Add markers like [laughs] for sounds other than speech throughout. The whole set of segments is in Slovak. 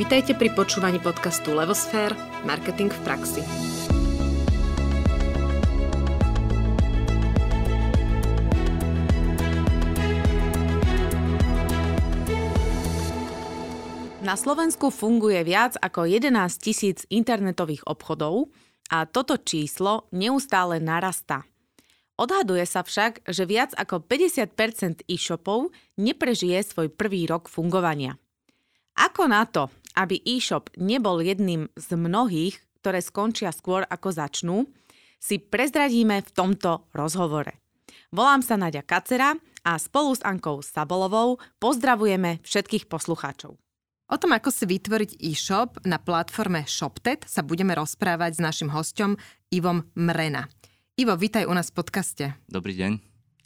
Vitajte pri počúvaní podcastu Levosfér – Marketing v praxi. Na Slovensku funguje viac ako 11 tisíc internetových obchodov a toto číslo neustále narastá. Odhaduje sa však, že viac ako 50% e-shopov neprežije svoj prvý rok fungovania. Ako na to, aby e-shop nebol jedným z mnohých, ktoré skončia skôr ako začnú, si prezradíme v tomto rozhovore. Volám sa Nadia Kacera a spolu s Ankou Sabolovou pozdravujeme všetkých poslucháčov. O tom, ako si vytvoriť e-shop na platforme ShopTet sa budeme rozprávať s našim hostom Ivom Mrena. Ivo, vítaj u nás v podcaste. Dobrý deň.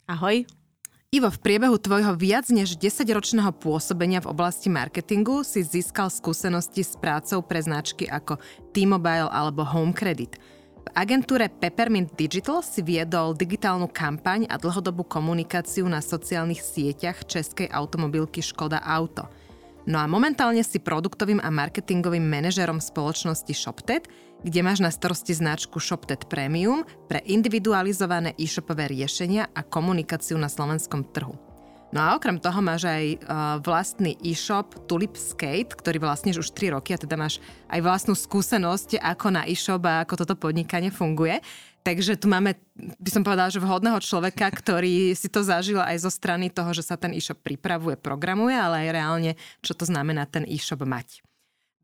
Ahoj. Ivo, v priebehu tvojho viac než 10-ročného pôsobenia v oblasti marketingu si získal skúsenosti s prácou pre značky ako T-Mobile alebo Home Credit. V agentúre Peppermint Digital si viedol digitálnu kampaň a dlhodobú komunikáciu na sociálnych sieťach českej automobilky Škoda Auto – No a momentálne si produktovým a marketingovým manažerom spoločnosti ShopTet, kde máš na starosti značku ShopTet Premium pre individualizované e-shopové riešenia a komunikáciu na slovenskom trhu. No a okrem toho máš aj uh, vlastný e-shop Tulip Skate, ktorý vlastníš už 3 roky a teda máš aj vlastnú skúsenosť, ako na e-shop a ako toto podnikanie funguje. Takže tu máme, by som povedala, že vhodného človeka, ktorý si to zažil aj zo strany toho, že sa ten e-shop pripravuje, programuje, ale aj reálne, čo to znamená ten e-shop mať.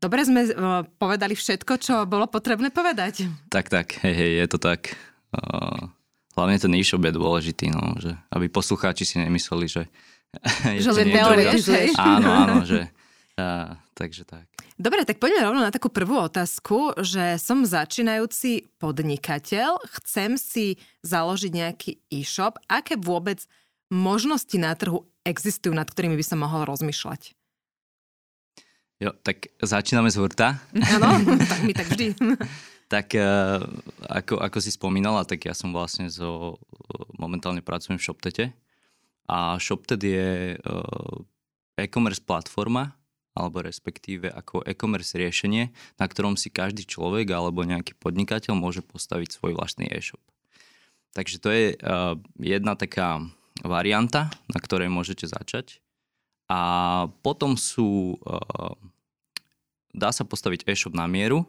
Dobre sme uh, povedali všetko, čo bolo potrebné povedať. Tak, tak, hej, hej, je to tak. Uh, hlavne ten e-shop je dôležitý, no, že aby poslucháči si nemysleli, že... [laughs] že len teoretizuješ. Áno, áno, že... Uh, takže tak. Dobre, tak poďme rovno na takú prvú otázku, že som začínajúci podnikateľ, chcem si založiť nejaký e-shop. Aké vôbec možnosti na trhu existujú, nad ktorými by som mohol rozmýšľať? Jo, tak začíname z hurta. Áno, [laughs] tak mi tak vždy. tak uh, ako, ako si spomínala, tak ja som vlastne zo, momentálne pracujem v ShopTete a ShopTet je uh, e-commerce platforma, alebo respektíve ako e-commerce riešenie, na ktorom si každý človek alebo nejaký podnikateľ môže postaviť svoj vlastný e-shop. Takže to je jedna taká varianta, na ktorej môžete začať. A potom sú, uh, dá sa postaviť e-shop na mieru,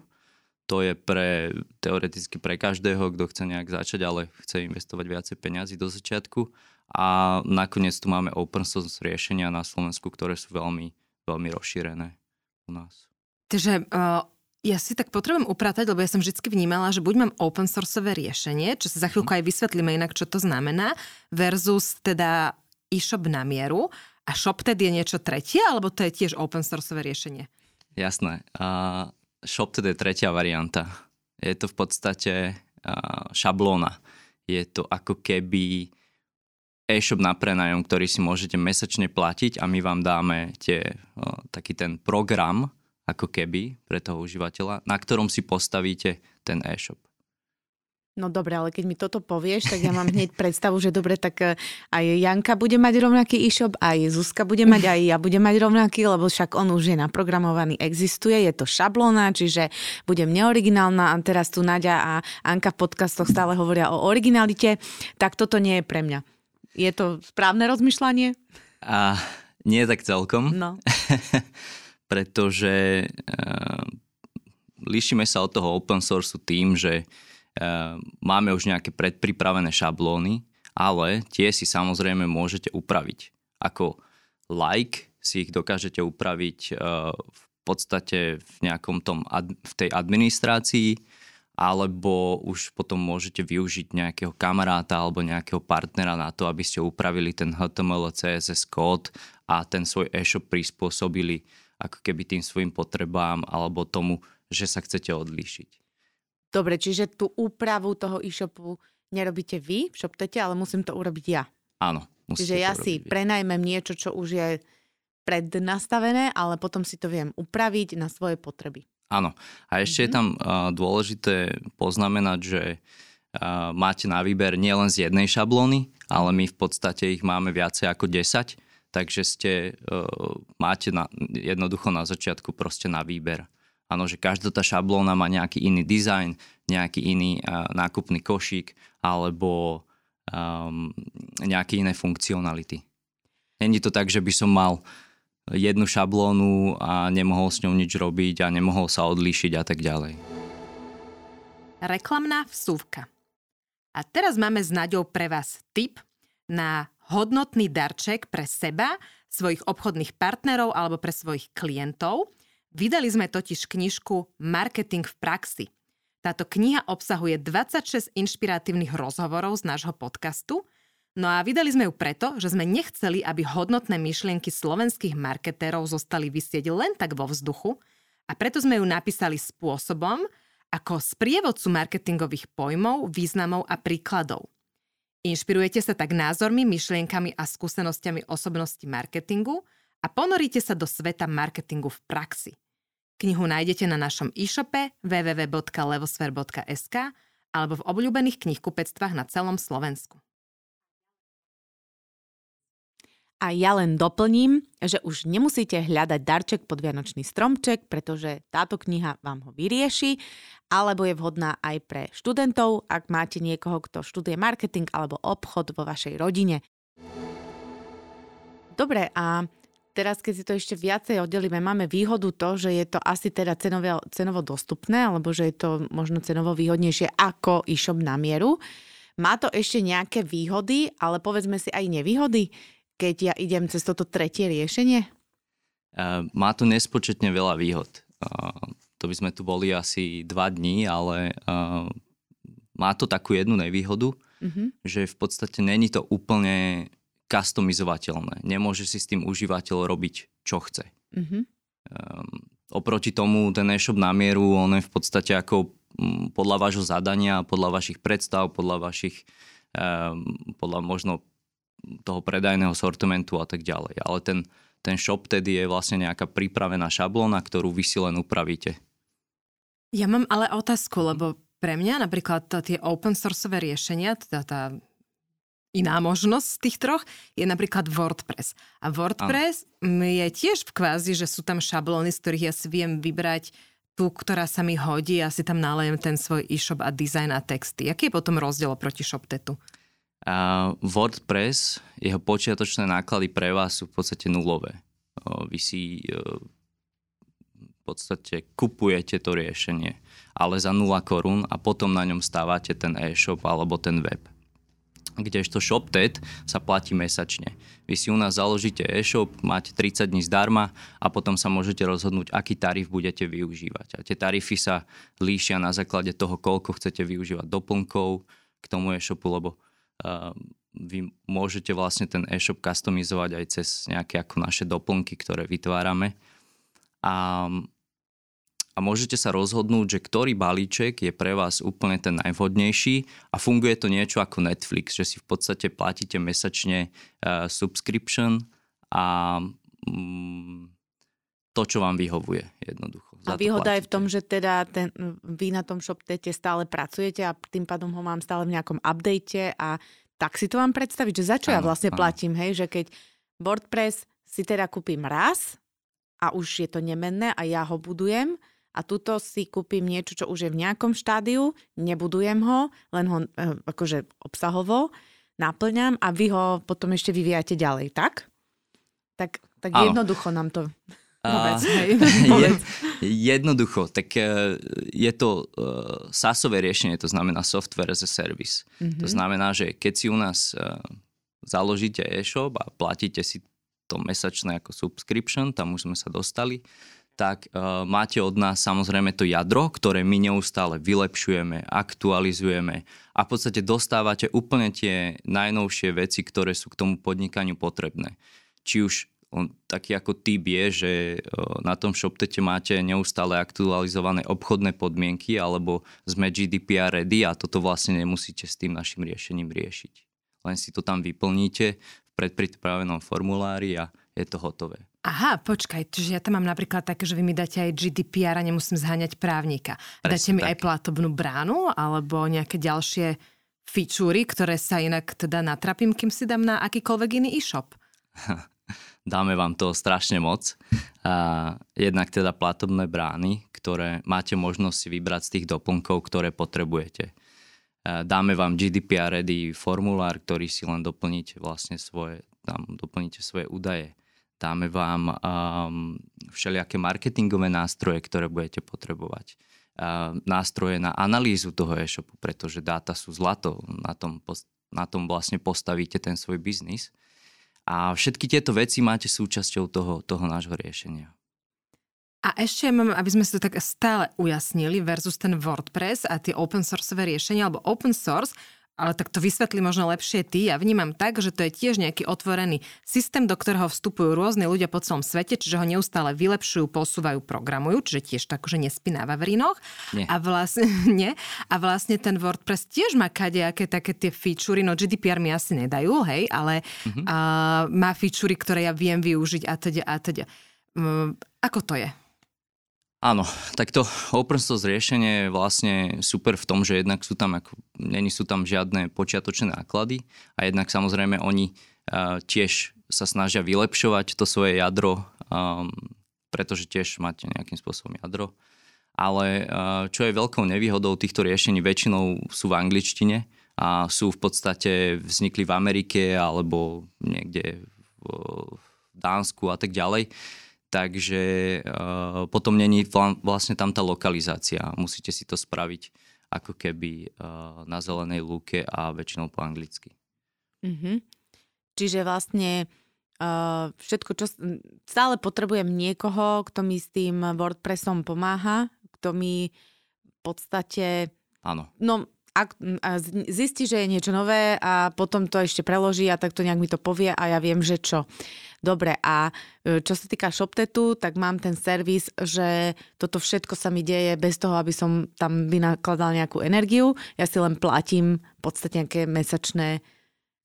to je pre, teoreticky pre každého, kto chce nejak začať, ale chce investovať viacej peniazy do začiatku. A nakoniec tu máme open source riešenia na Slovensku, ktoré sú veľmi veľmi rozšírené u nás. Takže uh, ja si tak potrebujem upratať, lebo ja som vždy vnímala, že buď mám open sourceové riešenie, čo sa za chvíľku mhm. aj vysvetlíme inak, čo to znamená, versus teda e-shop na mieru a ShopTed je niečo tretie, alebo to je tiež open sourceové riešenie? Jasné. Uh, ShopTed je tretia varianta. Je to v podstate uh, šablóna. Je to ako keby e-shop na prenajom, ktorý si môžete mesačne platiť a my vám dáme tie, o, taký ten program, ako keby pre toho užívateľa, na ktorom si postavíte ten e-shop. No dobre, ale keď mi toto povieš, tak ja mám hneď predstavu, že dobre, tak e, aj Janka bude mať rovnaký e-shop, aj Zuzka bude mať, aj ja budem mať rovnaký, lebo však on už je naprogramovaný, existuje, je to šablóna, čiže budem neoriginálna a teraz tu Nadia a Anka v podcastoch stále hovoria o originalite, tak toto nie je pre mňa. Je to správne rozmýšľanie? A nie tak celkom. No. [laughs] pretože uh, líšime sa od toho open source tým, že uh, máme už nejaké predpripravené šablóny, ale tie si samozrejme môžete upraviť. Ako like si ich dokážete upraviť uh, v podstate v nejakom tom v tej administrácii, alebo už potom môžete využiť nejakého kamaráta alebo nejakého partnera na to, aby ste upravili ten HTML, CSS kód a ten svoj e-shop prispôsobili ako keby tým svojim potrebám alebo tomu, že sa chcete odlíšiť. Dobre, čiže tú úpravu toho e-shopu nerobíte vy ShopTete, ale musím to urobiť ja. Áno. Čiže ja si vy. prenajmem niečo, čo už je prednastavené, ale potom si to viem upraviť na svoje potreby. Áno. A ešte mm-hmm. je mhm. tam uh, dôležité poznamenať, že uh, máte na výber nielen z jednej šablóny, ale my v podstate ich máme viacej ako 10. takže ste, uh, máte na, jednoducho na začiatku proste na výber. Áno, že každá tá šablóna má nejaký iný dizajn, nejaký iný uh, nákupný košík alebo um, nejaké iné funkcionality. Není to tak, že by som mal jednu šablónu a nemohol s ňou nič robiť a nemohol sa odlíšiť a tak ďalej. Reklamná vsúvka. A teraz máme s Naďou pre vás tip na hodnotný darček pre seba, svojich obchodných partnerov alebo pre svojich klientov. Vydali sme totiž knižku Marketing v praxi. Táto kniha obsahuje 26 inšpiratívnych rozhovorov z nášho podcastu – No a vydali sme ju preto, že sme nechceli, aby hodnotné myšlienky slovenských marketérov zostali vysieť len tak vo vzduchu a preto sme ju napísali spôsobom, ako sprievodcu marketingových pojmov, významov a príkladov. Inšpirujete sa tak názormi, myšlienkami a skúsenostiami osobnosti marketingu a ponoríte sa do sveta marketingu v praxi. Knihu nájdete na našom e-shope www.levosfer.sk alebo v obľúbených knihkupectvách na celom Slovensku. A ja len doplním, že už nemusíte hľadať darček pod Vianočný stromček, pretože táto kniha vám ho vyrieši, alebo je vhodná aj pre študentov, ak máte niekoho, kto študuje marketing alebo obchod vo vašej rodine. Dobre, a teraz keď si to ešte viacej oddelíme, máme výhodu to, že je to asi teda cenovo, cenovo dostupné, alebo že je to možno cenovo výhodnejšie ako e-shop na mieru. Má to ešte nejaké výhody, ale povedzme si aj nevýhody keď ja idem cez toto tretie riešenie? Má to nespočetne veľa výhod. To by sme tu boli asi dva dní, ale má to takú jednu nevýhodu, mm-hmm. že v podstate není to úplne customizovateľné. Nemôže si s tým užívateľ robiť, čo chce. Mm-hmm. Um, oproti tomu ten e-shop na mieru, on je v podstate ako podľa vášho zadania, podľa vašich predstav, podľa vašich, um, podľa možno toho predajného sortimentu a tak ďalej. Ale ten, ten shop tedy je vlastne nejaká pripravená šablóna, ktorú vy si len upravíte. Ja mám ale otázku, lebo pre mňa napríklad tie open sourceové riešenia, teda tá iná možnosť z tých troch, je napríklad WordPress. A WordPress ano. je tiež v kvázi, že sú tam šablóny, z ktorých ja si viem vybrať tú, ktorá sa mi hodí a si tam nalejem ten svoj e-shop a dizajn a texty. Aký je potom rozdiel proti ShopTetu? A WordPress, jeho počiatočné náklady pre vás sú v podstate nulové. Vy si e, v podstate kupujete to riešenie, ale za 0 korún a potom na ňom stávate ten e-shop alebo ten web. Kdežto ShopTet sa platí mesačne. Vy si u nás založíte e-shop, máte 30 dní zdarma a potom sa môžete rozhodnúť, aký tarif budete využívať. A tie tarify sa líšia na základe toho, koľko chcete využívať doplnkov k tomu e-shopu, lebo vy môžete vlastne ten e-shop customizovať aj cez nejaké ako naše doplnky, ktoré vytvárame. A, a môžete sa rozhodnúť, že ktorý balíček je pre vás úplne ten najvhodnejší a funguje to niečo ako Netflix, že si v podstate platíte mesačne uh, subscription a um, to, čo vám vyhovuje jednoducho. A výhoda je v tom, že teda ten, vy na tom ShopTete stále pracujete a tým pádom ho mám stále v nejakom update a tak si to mám predstaviť, že za čo ano, ja vlastne ano. platím, hej, že keď WordPress si teda kúpim raz a už je to nemenné a ja ho budujem a tuto si kúpim niečo, čo už je v nejakom štádiu, nebudujem ho, len ho eh, akože obsahovo naplňam a vy ho potom ešte vyvíjate ďalej, tak? Tak, tak jednoducho nám to [laughs] hej. je, [laughs] jednoducho, tak e, je to uh, SaaSové riešenie, to znamená Software as a Service. Mm-hmm. To znamená, že keď si u nás uh, založíte e-shop a platíte si to mesačné ako subscription, tam už sme sa dostali, tak uh, máte od nás samozrejme to jadro, ktoré my neustále vylepšujeme, aktualizujeme a v podstate dostávate úplne tie najnovšie veci, ktoré sú k tomu podnikaniu potrebné. Či už on taký ako typ je, že na tom ShopTete máte neustále aktualizované obchodné podmienky alebo sme GDPR ready a toto vlastne nemusíte s tým našim riešením riešiť. Len si to tam vyplníte v predpripravenom formulári a je to hotové. Aha, počkaj, čiže ja tam mám napríklad také, že vy mi dáte aj GDPR a nemusím zháňať právnika. Presne dáte mi tak. aj platobnú bránu alebo nejaké ďalšie fičúry, ktoré sa inak teda natrapím, kým si dám na akýkoľvek iný e-shop. [laughs] dáme vám to strašne moc. A jednak teda platobné brány, ktoré máte možnosť si vybrať z tých doplnkov, ktoré potrebujete. A dáme vám GDPR ready formulár, ktorý si len doplníte vlastne svoje, tam doplníte svoje údaje. Dáme vám um, všelijaké marketingové nástroje, ktoré budete potrebovať. Uh, nástroje na analýzu toho e-shopu, pretože dáta sú zlato. Na tom, na tom vlastne postavíte ten svoj biznis. A všetky tieto veci máte súčasťou toho, toho nášho riešenia. A ešte mám, aby sme si to tak stále ujasnili versus ten WordPress a tie open sourceové riešenia, alebo open source ale tak to vysvetli možno lepšie ty. Ja vnímam tak, že to je tiež nejaký otvorený systém, do ktorého vstupujú rôzne ľudia po celom svete, čiže ho neustále vylepšujú, posúvajú, programujú, čiže tiež tak, že nespí na vavrínoch. Nie. A vlastne, [laughs] nie. A vlastne ten WordPress tiež má kadejaké také tie featurey, no GDPR mi asi nedajú, hej, ale mm-hmm. a, má featurey, ktoré ja viem využiť a teda a teda. Um, ako to je? Áno, tak to open source riešenie je vlastne super v tom, že jednak sú tam, ako, není sú tam žiadne počiatočné náklady a jednak samozrejme oni uh, tiež sa snažia vylepšovať to svoje jadro, um, pretože tiež máte nejakým spôsobom jadro. Ale uh, čo je veľkou nevýhodou týchto riešení, väčšinou sú v angličtine a sú v podstate vznikli v Amerike alebo niekde v, Dánsku a tak ďalej takže uh, potom není vlastne tam tá lokalizácia. Musíte si to spraviť ako keby uh, na zelenej lúke a väčšinou po anglicky. Mm-hmm. Čiže vlastne uh, všetko, čo... Stále potrebujem niekoho, kto mi s tým WordPressom pomáha, kto mi v podstate... Áno. No, ak, a zistí, že je niečo nové a potom to ešte preloží a tak to nejak mi to povie a ja viem, že čo. Dobre, a e, čo sa týka ShopTetu, tak mám ten servis, že toto všetko sa mi deje bez toho, aby som tam vynakladal nejakú energiu. Ja si len platím v podstate nejaké mesačné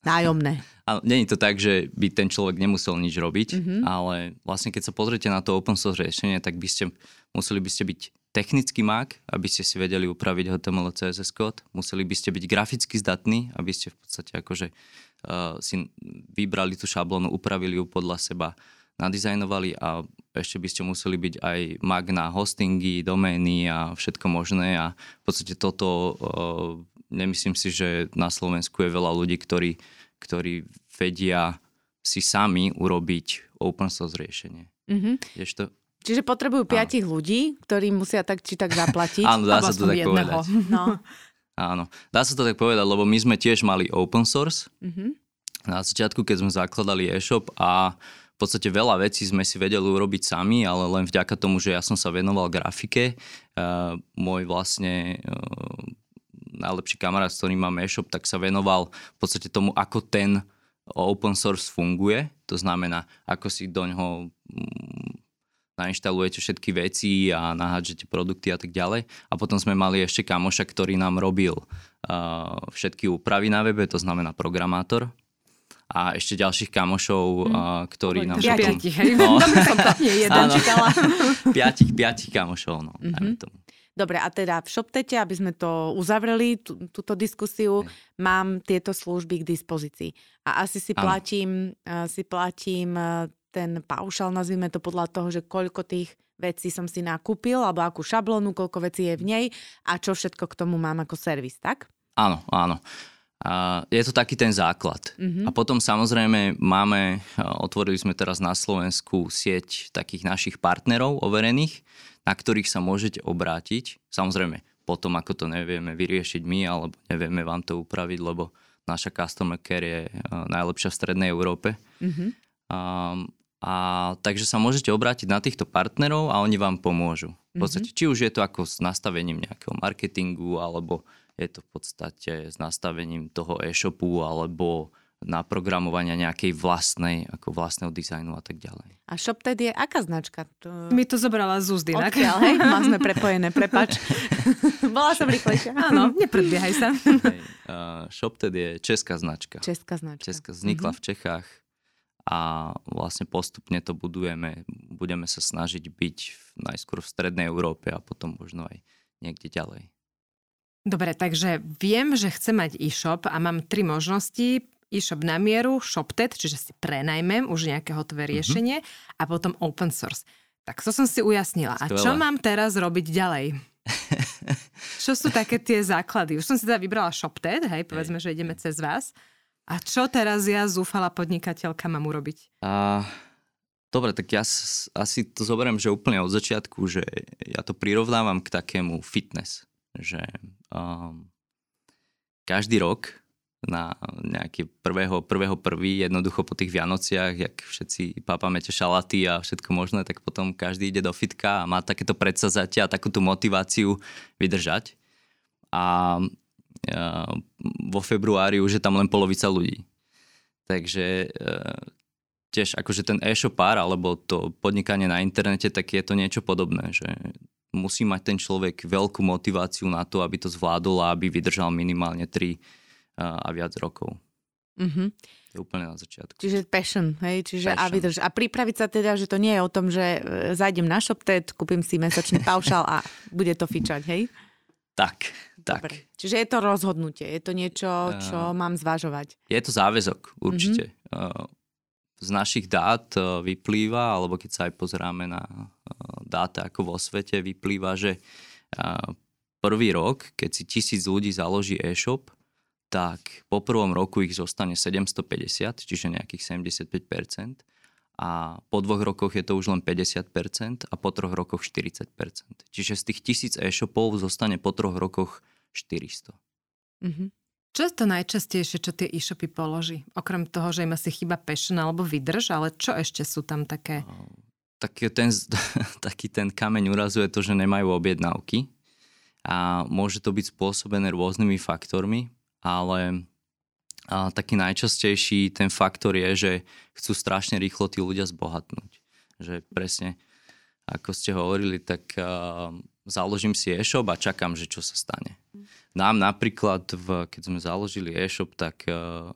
nájomné. [laughs] A není to tak, že by ten človek nemusel nič robiť, mm-hmm. ale vlastne keď sa pozriete na to open source riešenie, tak by ste, museli by ste byť technický mák, aby ste si vedeli upraviť HTML CSS kód. Museli by ste byť graficky zdatní, aby ste v podstate akože uh, si vybrali tú šablónu, upravili ju podľa seba, nadizajnovali a ešte by ste museli byť aj mag na hostingy, domény a všetko možné a v podstate toto uh, nemyslím si, že na Slovensku je veľa ľudí, ktorí, ktorí vedia si sami urobiť open source riešenie. Mm-hmm. to, Čiže potrebujú piatich Áno. ľudí, ktorí musia tak či tak zaplatiť. Áno, dá sa to tak jedného. povedať. No. Áno, dá sa to tak povedať, lebo my sme tiež mali open source. Mm-hmm. Na začiatku, keď sme zakladali e-shop a v podstate veľa vecí sme si vedeli urobiť sami, ale len vďaka tomu, že ja som sa venoval grafike, uh, môj vlastne uh, najlepší kamarát, s ktorým mám e-shop, tak sa venoval v podstate tomu, ako ten open source funguje. To znamená, ako si do ňoho nainštalujete všetky veci a nahádžete produkty a tak ďalej. A potom sme mali ešte kamoša, ktorý nám robil uh, všetky úpravy na webe, to znamená programátor. A ešte ďalších kamošov, uh, ktorí nám... Potom... Piatich, hej? No. [laughs] Nie jeden čítala. [laughs] piatich, piatich kamošov, no. Mm-hmm. Tomu. Dobre, a teda v ShopTete, aby sme to uzavreli, tú, túto diskusiu, hmm. mám tieto služby k dispozícii. A asi si platím, si platím uh, ten paušal, nazvime to podľa toho, že koľko tých vecí som si nakúpil, alebo akú šablónu, koľko vecí je v nej a čo všetko k tomu mám ako servis, tak? Áno, áno. A je to taký ten základ. Mm-hmm. A potom samozrejme máme, otvorili sme teraz na Slovensku sieť takých našich partnerov overených, na ktorých sa môžete obrátiť. Samozrejme, potom ako to nevieme vyriešiť my, alebo nevieme vám to upraviť, lebo naša customer care je najlepšia v strednej Európe. Mm-hmm. Um, a takže sa môžete obrátiť na týchto partnerov a oni vám pomôžu. V podstate, mm-hmm. či už je to ako s nastavením nejakého marketingu, alebo je to v podstate s nastavením toho e-shopu, alebo naprogramovania nejakej vlastnej, ako vlastného dizajnu a tak ďalej. A ShopTed je aká značka? To... Mi to zobrala z úzdy. Odkiaľ, hej? [laughs] Má sme prepojené, prepač. [laughs] Bola som rýchlejšia. Áno, nepredbiehaj sa. Hey, uh, ShopTed je česká značka. Česká značka. Česká, vznikla mm-hmm. v Čechách a vlastne postupne to budujeme. Budeme sa snažiť byť najskôr v strednej Európe a potom možno aj niekde ďalej. Dobre, takže viem, že chcem mať e-shop a mám tri možnosti. e-shop na mieru, ShopTet, čiže si prenajmem už nejaké hotové Mhm. riešenie mm-hmm. a potom open source. Tak to som si ujasnila. A čo mám teraz robiť ďalej? [laughs] čo sú také tie základy? Už som si teda vybrala ShopTet, hej, povedzme, že ideme cez vás. A čo teraz ja, zúfala podnikateľka, mám urobiť? A, dobre, tak ja s- asi to zoberiem, že úplne od začiatku, že ja to prirovnávam k takému fitness. Že um, každý rok na nejaký prvého, prvého prvý, jednoducho po tých Vianociach, jak všetci papáme tie šalaty a všetko možné, tak potom každý ide do fitka a má takéto predsazatia a takúto motiváciu vydržať. A vo februári už je tam len polovica ľudí. Takže e, tiež akože ten e-shopár alebo to podnikanie na internete, tak je to niečo podobné, že musí mať ten človek veľkú motiváciu na to, aby to zvládol a aby vydržal minimálne 3 a viac rokov. Mhm. To je úplne na začiatku. Čiže passion, hej? Čiže a Passion. vydrž. A pripraviť sa teda, že to nie je o tom, že e, zajdem na ShopTet, kúpim si mesačný paušal a bude to fičať, hej? Tak, tak. Dobre. Čiže je to rozhodnutie, je to niečo, čo mám zvažovať. Je to záväzok, určite. Mm-hmm. Z našich dát eh, vyplýva, alebo keď sa aj pozeráme na eh, dáta ako vo svete, vyplýva, že prvý rok, keď si tisíc ľudí založí e-shop, tak po prvom roku ich zostane 750, čiže nejakých 75%. A po dvoch rokoch je to už len 50% a po troch rokoch 40%. Čiže z tých tisíc e-shopov zostane po troch rokoch 400. Mhm. Čo je to najčastejšie, čo tie e-shopy položí? Okrem toho, že im asi chyba passion alebo vydrž, ale čo ešte sú tam také? tak ten, [laughs] taký ten kameň úrazu je to, že nemajú objednávky a môže to byť spôsobené rôznymi faktormi, ale a taký najčastejší ten faktor je, že chcú strašne rýchlo tí ľudia zbohatnúť. Že presne, ako ste hovorili, tak uh, založím si e-shop a čakám, že čo sa stane. Nám napríklad, v, keď sme založili e-shop, tak uh,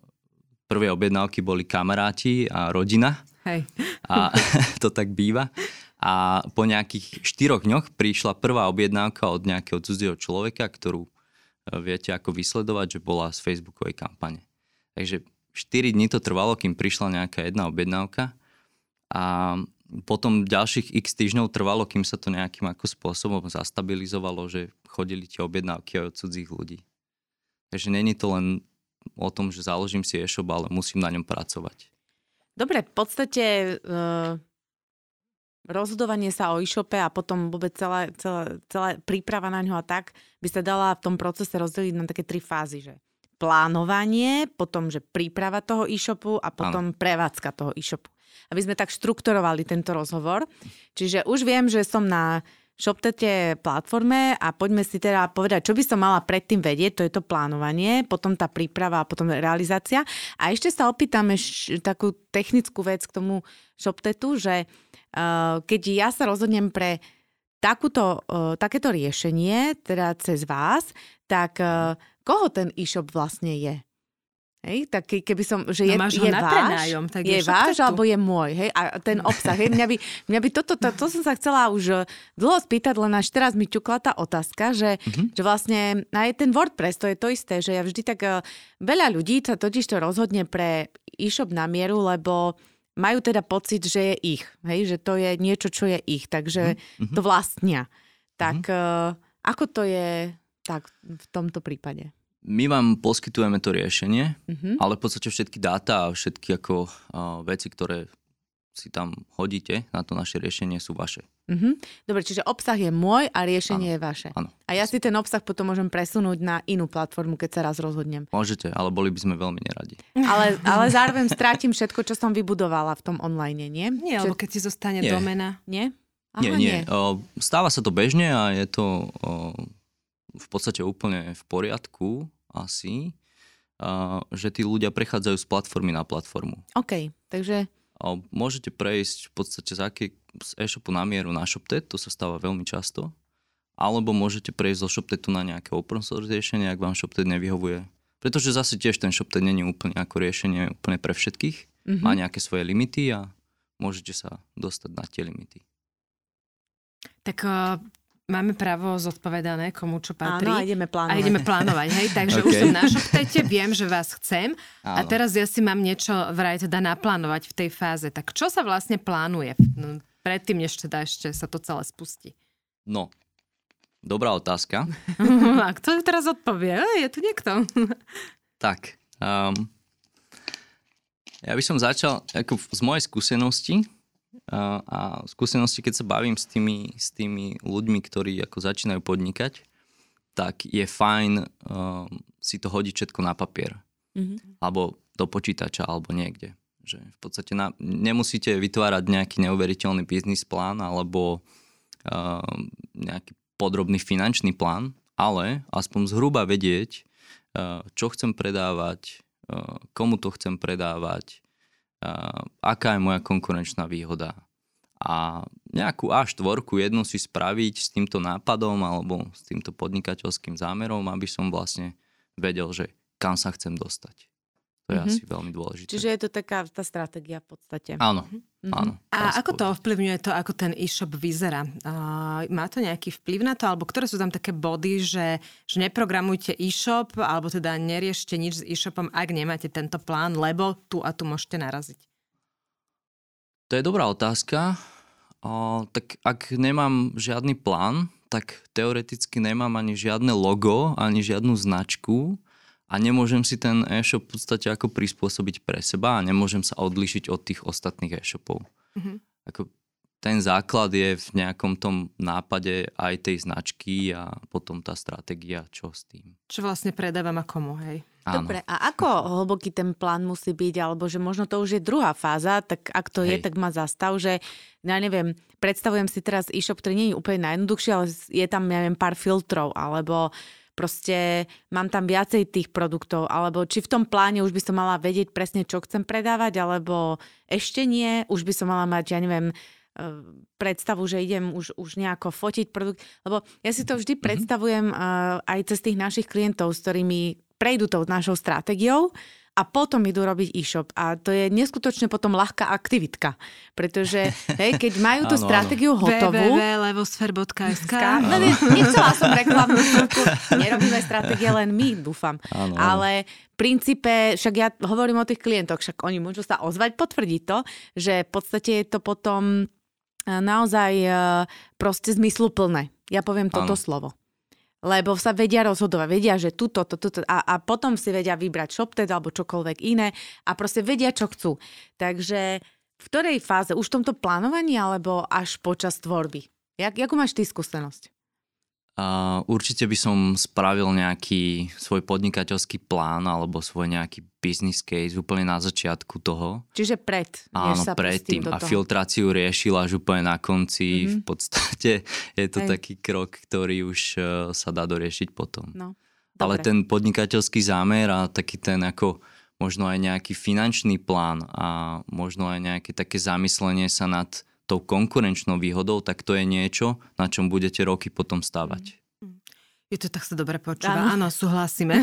prvé objednávky boli kamaráti a rodina Hej. a [laughs] to tak býva. A po nejakých štyroch dňoch prišla prvá objednávka od nejakého cudzieho človeka, ktorú e, viete ako vysledovať, že bola z Facebookovej kampane. Takže 4 dní to trvalo, kým prišla nejaká jedna objednávka a potom ďalších x týždňov trvalo, kým sa to nejakým ako spôsobom zastabilizovalo, že chodili tie objednávky aj od cudzích ľudí. Takže není to len o tom, že založím si e-shop, ale musím na ňom pracovať. Dobre, v podstate uh, rozhodovanie sa o e-shope a potom vôbec celá, celá, celá príprava na ňo a tak by sa dala v tom procese rozdeliť na také tri fázy, že plánovanie, potom, že príprava toho e-shopu a potom ano. prevádzka toho e-shopu. Aby sme tak štrukturovali tento rozhovor. Čiže už viem, že som na ShopTete platforme a poďme si teda povedať, čo by som mala predtým vedieť, to je to plánovanie, potom tá príprava a potom realizácia. A ešte sa opýtame š- takú technickú vec k tomu ShopTetu, že uh, keď ja sa rozhodnem pre takúto, uh, takéto riešenie, teda cez vás, tak uh, koho ten e-shop vlastne je? Hej, tak ke- keby som, že No je, máš ho je na váš, prenájom, tak je je váš ShopTetu. alebo je môj, hej, a ten obsah, hej, mňa by, mňa by toto, to, to som sa chcela už eh, dlho spýtať, len až teraz mi ťukla tá otázka, že, mm-hmm. že vlastne aj ten WordPress, to je to isté, že ja vždy tak, eh, veľa ľudí sa totiž to rozhodne pre e-shop na mieru, lebo majú teda pocit, že je ich, hej, že to je niečo, čo je ich, takže mm-hmm. to vlastnia. Tak mm-hmm. ako to je tak v tomto prípade? My vám poskytujeme to riešenie, Mhm. ale v podstate všetky dáta a všetky ako uh, veci, ktoré si tam hodíte na to naše riešenie sú vaše. Mhm. Dobre, čiže obsah je môj a riešenie je vaše. Áno. A ja si ten obsah potom môžem presunúť na inú platformu, keď sa raz rozhodnem. Môžete, ale boli by sme veľmi neradi. [laughs] Ale, ale zároveň strátim všetko, čo som vybudovala v tom online, nie? Nie, lebo keď ti zostane Nie. domena. Nie? Aha, nie, nie. O, stáva sa to bežne a je to o, v podstate úplne v poriadku asi, že tí ľudia prechádzajú z platformy na platformu. OK, takže môžete prejsť v podstate z, akej, z e-shopu na mieru na ShopTet, to sa stáva veľmi často, alebo môžete prejsť zo ShopTetu na nejaké open source riešenie, ak vám ShopTet nevyhovuje. Pretože zase tiež ten ShopTet není úplne ako riešenie úplne pre všetkých. Mhm. Má nejaké svoje limity a môžete sa dostať na tie limity. Tak máme právo zodpovedané, komu čo patrí. Áno, a ideme plánovať. A ideme plánovať, hej? Takže okay. už som na šoptete, viem, že vás chcem. Áno. A teraz ja si mám niečo vraj teda naplánovať v tej fáze. Tak čo sa vlastne plánuje no, predtým, než teda ešte sa to celé spustí? No, dobrá otázka. [laughs] a kto teraz odpovie? Je tu niekto? [laughs] tak, um, ja by som začal ako z mojej skúsenosti a, a skúsenosti, keď sa bavím s tými, s tými ľuďmi, ktorí ako začínajú podnikať, tak je fajn um, si to hodiť všetko na papier. Mm-hmm. Alebo do počítača, alebo niekde. Že v podstate na, nemusíte vytvárať nejaký neuveriteľný biznis plán alebo um, nejaký podrobný finančný plán, ale aspoň zhruba vedieť, uh, čo chcem predávať, uh, komu to chcem predávať, aká je moja konkurenčná výhoda. A nejakú A4, jednu si spraviť s týmto nápadom alebo s týmto podnikateľským zámerom, aby som vlastne vedel, že kam sa chcem dostať. To je mm-hmm. asi veľmi dôležité. Čiže je to taká tá stratégia v podstate. Áno, mm-hmm. áno. A ako to ovplyvňuje to, ako ten e-shop vyzerá? Uh, má to nejaký vplyv na to? Alebo ktoré sú tam také body, že, že neprogramujte e-shop, alebo teda neriešte nič s e-shopom, ak nemáte tento plán, lebo tu a tu môžete naraziť? To je dobrá otázka. Uh, tak ak nemám žiadny plán, tak teoreticky nemám ani žiadne logo, ani žiadnu značku a nemôžem si ten e-shop v podstate ako prispôsobiť pre seba a nemôžem sa odlišiť od tých ostatných e-shopov. Mm-hmm. Ako ten základ je v nejakom tom nápade aj tej značky a potom tá stratégia, čo s tým. Čo vlastne predávam a komu, hej? Áno. Dobre, a ako hlboký ten plán musí byť, alebo že možno to už je druhá fáza, tak ak to hej. je, tak ma zastav, že ja neviem, predstavujem si teraz e-shop, ktorý nie je úplne najjednoduchší, ale je tam, ja neviem, pár filtrov, alebo proste mám tam viacej tých produktov, alebo či v tom pláne už by som mala vedieť presne, čo chcem predávať, alebo ešte nie, už by som mala mať, ja neviem, eh, predstavu, že idem už, už nejako fotiť produkt, lebo ja si to vždy mm-hmm. predstavujem uh, aj cez tých našich klientov, s ktorými prejdú tou našou stratégiou a potom idú robiť e-shop. A to je neskutočne potom ľahká aktivitka, pretože [laughs] hej, keď majú tú stratégiu hotovú... www.levosfer.sk no, Nechcela som reklamnú Nerobíme stratégie len my, dúfam. Ano. Ale v princípe, však ja hovorím o tých klientoch, však oni môžu sa ozvať, potvrdiť to, že v podstate je to potom eh, naozaj eh, proste zmysluplné. Ja poviem toto slovo lebo sa vedia rozhodovať, vedia, že tuto, to, to, a, a potom si vedia vybrať ShopTed alebo čokoľvek iné a proste vedia, čo chcú. Takže v ktorej fáze? Už v tomto plánovaní alebo až počas tvorby? Jak, jakú máš ty skúsenosť? Uh, určite by som spravil nejaký svoj podnikateľský plán alebo svoj nejaký business case úplne na začiatku toho. Čiže pred. Áno, sa predtým. A filtráciu riešil až úplne na konci. Mm-hmm. V podstate je to Hej. taký krok, ktorý už uh, sa dá doriešiť potom. No, Ale ten podnikateľský zámer a taký ten ako možno aj nejaký finančný plán a možno aj nejaké také zamyslenie sa nad tou konkurenčnou výhodou, tak to je niečo, na čom budete roky potom stávať. Je to tak sa dobre počúva. Áno, Áno súhlasíme.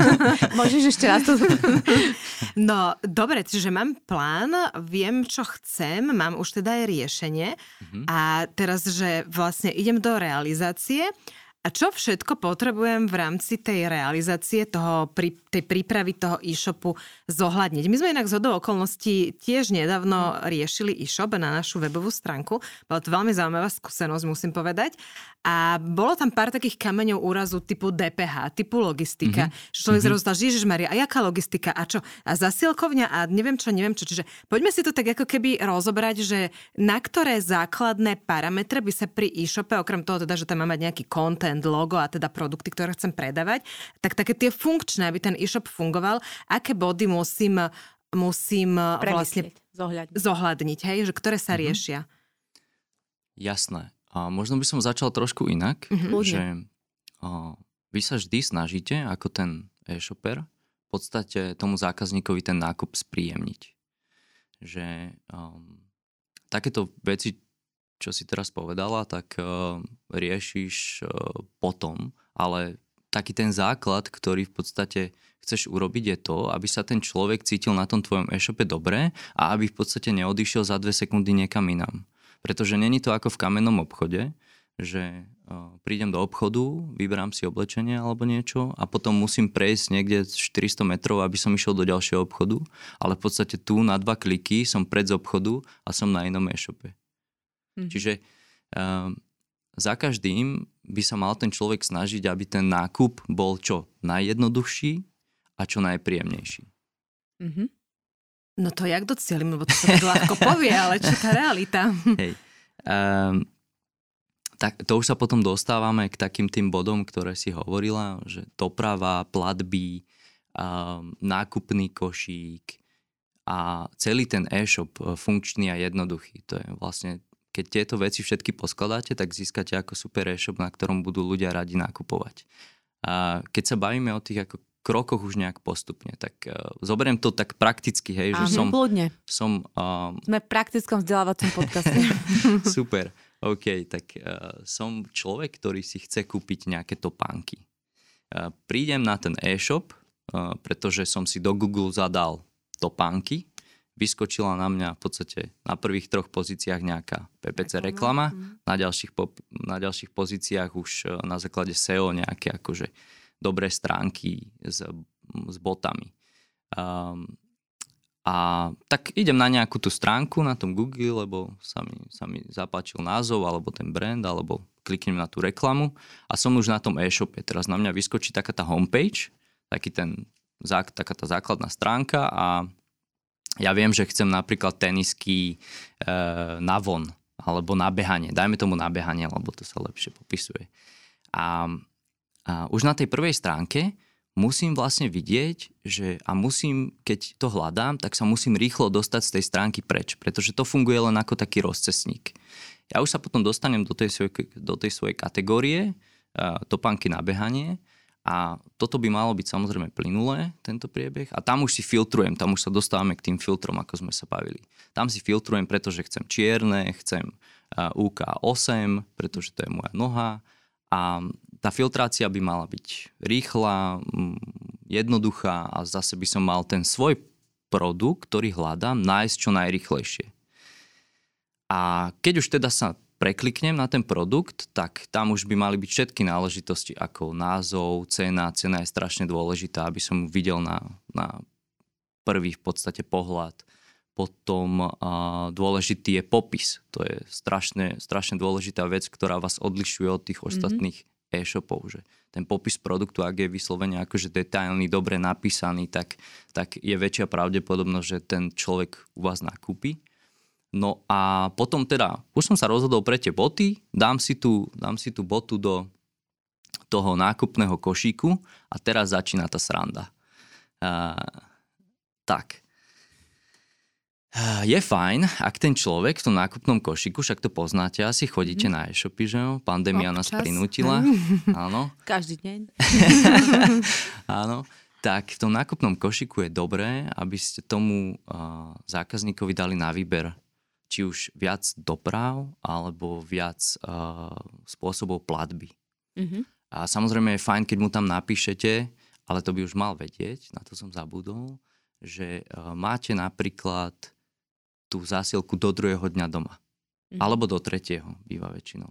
[laughs] Môžeš ešte raz to... [laughs] no, dobre, čiže mám plán, viem, čo chcem, mám už teda aj riešenie uh-huh. a teraz, že vlastne idem do realizácie a čo všetko potrebujem v rámci tej realizácie, toho, pri, tej prípravy toho e-shopu zohľadniť? My sme inak z hodou okolností tiež nedávno riešili e-shop na našu webovú stránku. Bola to veľmi zaujímavá skúsenosť, musím povedať. A bolo tam pár takých kameňov úrazu typu DPH, typu logistika. Mm-hmm. Že človek mm-hmm. zrozumel, Ježiš Maria, a jaká logistika, a čo? A zasielkovňa a neviem čo, neviem čo. Čiže poďme si to tak ako keby rozobrať, že na ktoré základné parametre by sa pri e-shope, okrem toho teda, že tam má mať nejaký content, logo a teda produkty, ktoré chcem predávať, tak také tie funkčné, aby ten e-shop fungoval, aké body musím musím vlastne zohľadniť. zohľadniť, hej, že ktoré sa mm-hmm. riešia. Jasné. A možno by som začal trošku inak, mm-hmm. že a, vy sa vždy snažíte, ako ten e-shopper, v podstate tomu zákazníkovi ten nákup spríjemniť. Že um, takéto veci, čo si teraz povedala, tak uh, riešiš uh, potom, ale taký ten základ, ktorý v podstate chceš urobiť je to, aby sa ten človek cítil na tom tvojom e-shope dobre a aby v podstate neodišiel za dve sekundy niekam inám. Pretože není to ako v kamennom obchode, že uh, prídem do obchodu, vyberám si oblečenie alebo niečo a potom musím prejsť niekde 400 metrov, aby som išiel do ďalšieho obchodu, ale v podstate tu na dva kliky som pred z obchodu a som na inom e-shope. Mm. Čiže uh, za každým by sa mal ten človek snažiť, aby ten nákup bol čo najjednoduchší a čo najpríjemnejší. Mm-hmm. No to jak docielím, lebo to sa tak ľahko povie, ale čo tá realita? [laughs] Hej. Um, tak to už sa potom dostávame k takým tým bodom, ktoré si hovorila, že doprava, platby, um, nákupný košík a celý ten e-shop e, funkčný a jednoduchý. To je vlastne, keď tieto veci všetky poskladáte, tak získate ako super e-shop, na ktorom budú ľudia radi nakupovať. A keď sa bavíme o tých ako krokoch už nejak postupne. Tak uh, zoberiem to tak prakticky, hej, že som... Plodne. som um, Sme v praktickom vzdelávacom podcaste. [laughs] [laughs] super, OK, tak uh, som človek, ktorý si chce kúpiť nejaké topánky. Uh, prídem na ten e-shop, uh, pretože som si do Google zadal topánky, vyskočila na mňa v podstate na prvých troch pozíciách nejaká PPC reklama, mhm. na ďalších, po, na ďalších pozíciách už na základe SEO nejaké akože dobré stránky s, s botami. Um, a tak idem na nejakú tú stránku na tom Google, lebo sa mi, sa mi zapáčil názov, alebo ten brand, alebo kliknem na tú reklamu a som už na tom e-shope. Teraz na mňa vyskočí taká tá homepage, taký ten, taká tá základná stránka a ja viem, že chcem napríklad tenisky e, na von, alebo na behanie. Dajme tomu na behanie, lebo to sa lepšie popisuje. A a už na tej prvej stránke musím vlastne vidieť, že a musím, keď to hľadám, tak sa musím rýchlo dostať z tej stránky preč, pretože to funguje len ako taký rozcesník. Ja už sa potom dostanem do tej svojej, do tej svojej kategórie, topánky na behanie a toto by malo byť samozrejme plynulé, tento priebeh. A tam už si filtrujem, tam už sa dostávame k tým filtrom, ako sme sa bavili. Tam si filtrujem, pretože chcem čierne, chcem UK8, pretože to je moja noha. A tá filtrácia by mala byť rýchla, mm, jednoduchá a zase by som mal ten svoj produkt, ktorý hľadám, nájsť čo najrychlejšie. A keď už teda sa prekliknem na ten produkt, tak tam už by mali byť všetky náležitosti ako názov, cena. Cena je strašne dôležitá, aby som videl na, na prvý v podstate pohľad. Potom uh, dôležitý je popis. To je strašne, strašne dôležitá vec, ktorá vás odlišuje od tých mhm. ostatných mm-hmm e-shopov, že ten popis produktu, ak je vyslovene akože detailný, dobre napísaný, tak, tak je väčšia pravdepodobnosť, že ten človek u vás nakúpi. No a potom teda, už som sa rozhodol pre tie boty, dám si tú, dám si tú botu do toho nákupného košíku a teraz začína tá sranda. Uh, tak, je fajn, ak ten človek v tom nákupnom košiku, však to poznáte, asi chodíte mm. na e-shopy, že jo? Pandémia Občas. nás prinútila. [laughs] Áno. Každý deň. [laughs] Áno. Tak v tom nákupnom košiku je dobré, aby ste tomu uh, zákazníkovi dali na výber či už viac doprav alebo viac uh, spôsobov platby. Mm-hmm. A samozrejme je fajn, keď mu tam napíšete, ale to by už mal vedieť, na to som zabudol, že uh, máte napríklad tú zásielku do druhého dňa doma. Mm. Alebo do tretieho, býva väčšinou.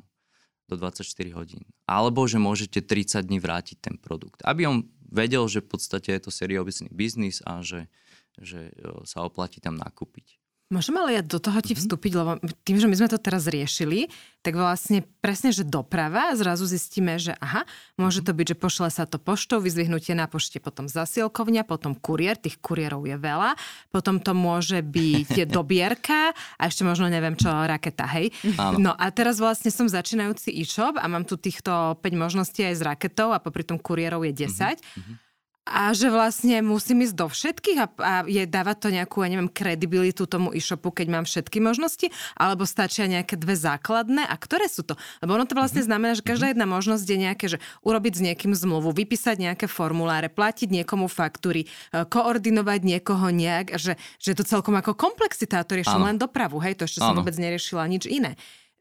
Do 24 hodín. Alebo že môžete 30 dní vrátiť ten produkt. Aby on vedel, že v podstate je to seriózny biznis a že, že sa oplatí tam nakúpiť. Môžem ale ja do toho ti mhm. vstúpiť, lebo tým, že my sme to teraz riešili, tak vlastne presne, že doprava, zrazu zistíme, že aha, môže mhm. to byť, že pošle sa to poštou, vyzvihnutie na pošte, potom zasielkovňa, potom kuriér, tých kuriérov je veľa, potom to môže byť [laughs] dobierka a ešte možno neviem čo, raketa, hej. Áno. No a teraz vlastne som začínajúci e-shop a mám tu týchto 5 možností aj s raketou a popri tom kuriérov je 10. Mm-hmm a že vlastne musím ísť do všetkých a, a je dávať to nejakú, ja neviem, kredibilitu tomu e-shopu, keď mám všetky možnosti, alebo stačia nejaké dve základné a ktoré sú to? Lebo ono to vlastne mm-hmm. znamená, že každá mhm. jedna možnosť je nejaké, že urobiť s niekým zmluvu, vypísať nejaké formuláre, platiť niekomu faktúry, e, koordinovať niekoho nejak, že, že je to celkom ako komplexita, to riešim len dopravu, hej, to ešte som vôbec neriešila nič iné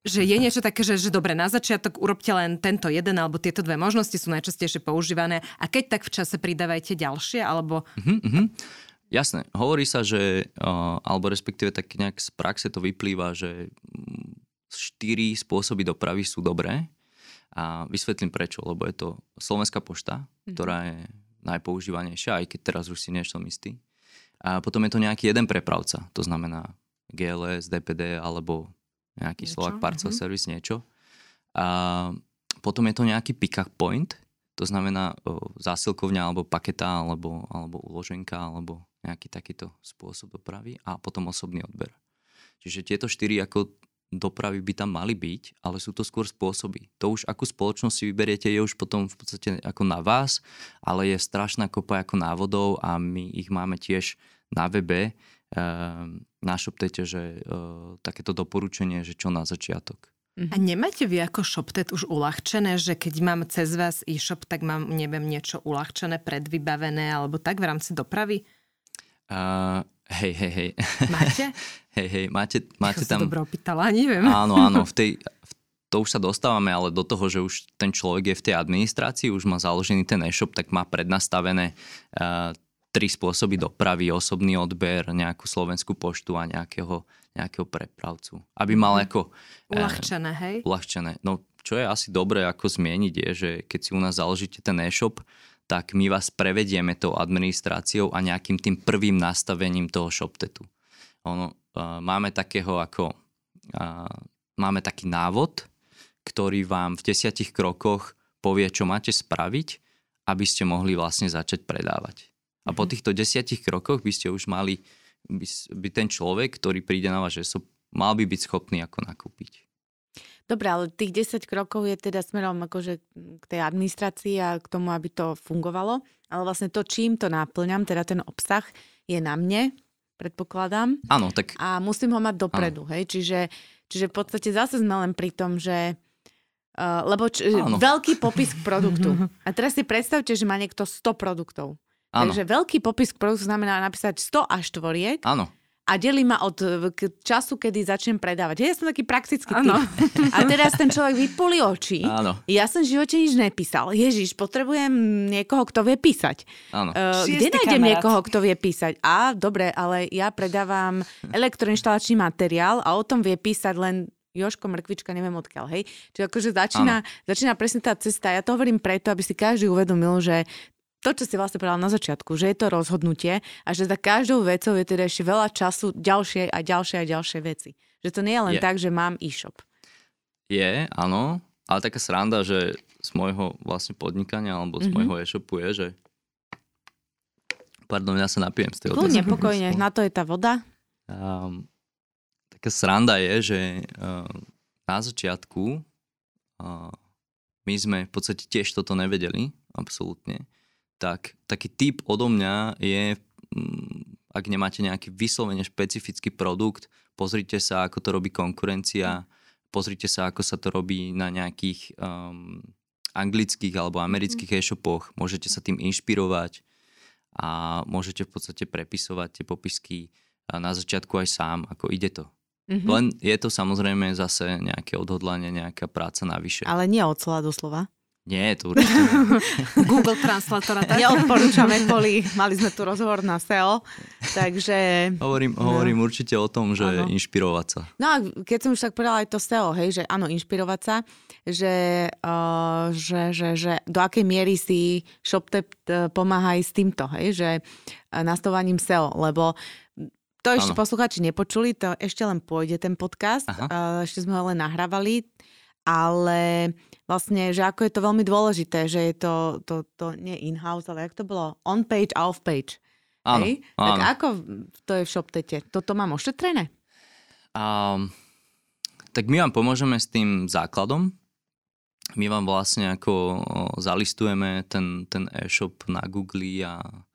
že je niečo také, že, že dobre, na začiatok urobte len tento jeden alebo tieto dve možnosti sú najčastejšie používané a keď tak v čase pridávajte ďalšie alebo... Uh-huh, uh-huh. Jasné. Hovorí sa, že, uh, alebo respektíve tak nejak z praxe to vyplýva, že mm, štyri spôsoby dopravy sú dobré. A vysvetlím prečo, lebo je to Slovenská pošta, mm-hmm. ktorá je najpoužívanejšia, aj keď teraz už si nie som istý. A potom je to nejaký jeden prepravca, to znamená GLS, DPD alebo nejaký niečo? Slovak Parcel mm-hmm. Service, niečo. A potom je to nejaký pick-up point, to znamená o, zásilkovňa alebo paketa alebo, alebo uloženka alebo nejaký takýto spôsob dopravy a potom osobný odber. Čiže tieto štyri ako dopravy by tam mali byť, ale sú to skôr spôsoby. To už akú spoločnosť si vyberiete je už potom v podstate ako na vás, ale je strašná kopa ako návodov a my ich máme tiež na webe, e, na šoptete, že e, takéto doporučenie, že čo na začiatok. A nemáte vy ako ShopTet už uľahčené, že keď mám cez vás e-shop, tak mám, neviem, niečo uľahčené, predvybavené, alebo tak v rámci dopravy? Uh, hej, hej, hej. Máte? [laughs] hej, hej, máte, máte tam... Som dobro opýtala, neviem. Áno, áno, v tej, to už sa dostávame, ale do toho, že už ten človek je v tej administrácii, už má založený ten e-shop, tak má prednastavené uh, tri spôsoby dopravy, osobný odber, nejakú slovenskú poštu a nejakého nejakého prepravcu. Aby mal mhm. ako... Uľahčené, hej? Uľahčené. No, čo je asi dobré ako zmieniť je, že keď si u nás založíte ten e-shop, tak my vás prevedieme tou administráciou a nejakým tým prvým nastavením toho shoptetu. Ono, uh, máme takého ako... Uh, máme taký návod, ktorý vám v desiatich krokoch povie, čo máte spraviť, aby ste mohli vlastne začať predávať. A po mhm. týchto desiatich krokoch by ste už mali by, by ten človek, ktorý príde na vás, že so, mal by byť schopný ako nakúpiť. Dobre, ale tých 10 krokov je teda smerom akože k tej administrácii a k tomu, aby to fungovalo. Ale vlastne to, čím to náplňam, teda ten obsah, je na mne, predpokladám. Áno, tak... A musím ho mať dopredu, hej. Čiže, čiže v podstate zase sme len pri tom, že Uh, lebo č- veľký popis k produktu. [laughs] A teraz si predstavte, že má niekto 100 produktov. Áno. Takže veľký popis k produktu znamená napísať 100 až tvoriek. Áno. A delí ma od k času, kedy začnem predávať. Ja som taký praktický typ. A teraz ten človek vypuli oči. Áno. Ja som v živote nič nepísal. Ježiš, potrebujem niekoho, kto vie písať. Áno. Uh, kde nájdem kamarát. niekoho, kto vie písať? A dobre, ale ja predávam elektroinštalačný materiál a o tom vie písať len Joško Mrkvička, neviem odkiaľ, hej. Čiže akože začína, začína presne tá cesta. Ja to hovorím preto, aby si každý uvedomil, že to, čo si vlastne povedal na začiatku, že je to rozhodnutie a že za každou vecou je teda ešte veľa času ďalšie a ďalšie a ďalšie veci. Že to nie je len je. tak, že mám e-shop. Je, áno, ale taká sranda, že z môjho vlastne podnikania alebo z mm-hmm. môjho e-shopu je, že pardon, ja sa napijem z tej Kľudne, pokojne, na to je tá voda. Um, taká sranda je, že uh, na začiatku uh, my sme v podstate tiež toto nevedeli, absolútne tak taký typ odo mňa je, mm, ak nemáte nejaký vyslovene špecifický produkt, pozrite sa, ako to robí konkurencia, pozrite sa, ako sa to robí na nejakých um, anglických alebo amerických e-shopoch, môžete sa tým inšpirovať a môžete v podstate prepisovať tie popisky na začiatku aj sám, ako ide to. Mm-hmm. Len je to samozrejme zase nejaké odhodlanie, nejaká práca navyše. Ale nie od slova do slova. Nie, to určite [laughs] Google Translatora. Tak? Neodporúčame kvôli, mali sme tu rozhovor na SEO, takže... Hovorím, no. hovorím určite o tom, že ano. inšpirovať sa. No a keď som už tak povedala aj to SEO, hej, že áno, inšpirovať sa, že, uh, že, že, že do akej miery si ShopTap uh, pomáha aj s týmto, hej, že uh, nastavovaním SEO, lebo to ešte ano. posluchači nepočuli, to ešte len pôjde ten podcast, uh, ešte sme ho len nahrávali, ale vlastne, že ako je to veľmi dôležité, že je to, to, to nie in-house, ale jak to bolo? On-page a off-page. Áno, Hej? áno. Tak ako to je v ShopTete? Toto mám ošetrené? Um, tak my vám pomôžeme s tým základom. My vám vlastne ako zalistujeme ten, ten e-shop na Google a, a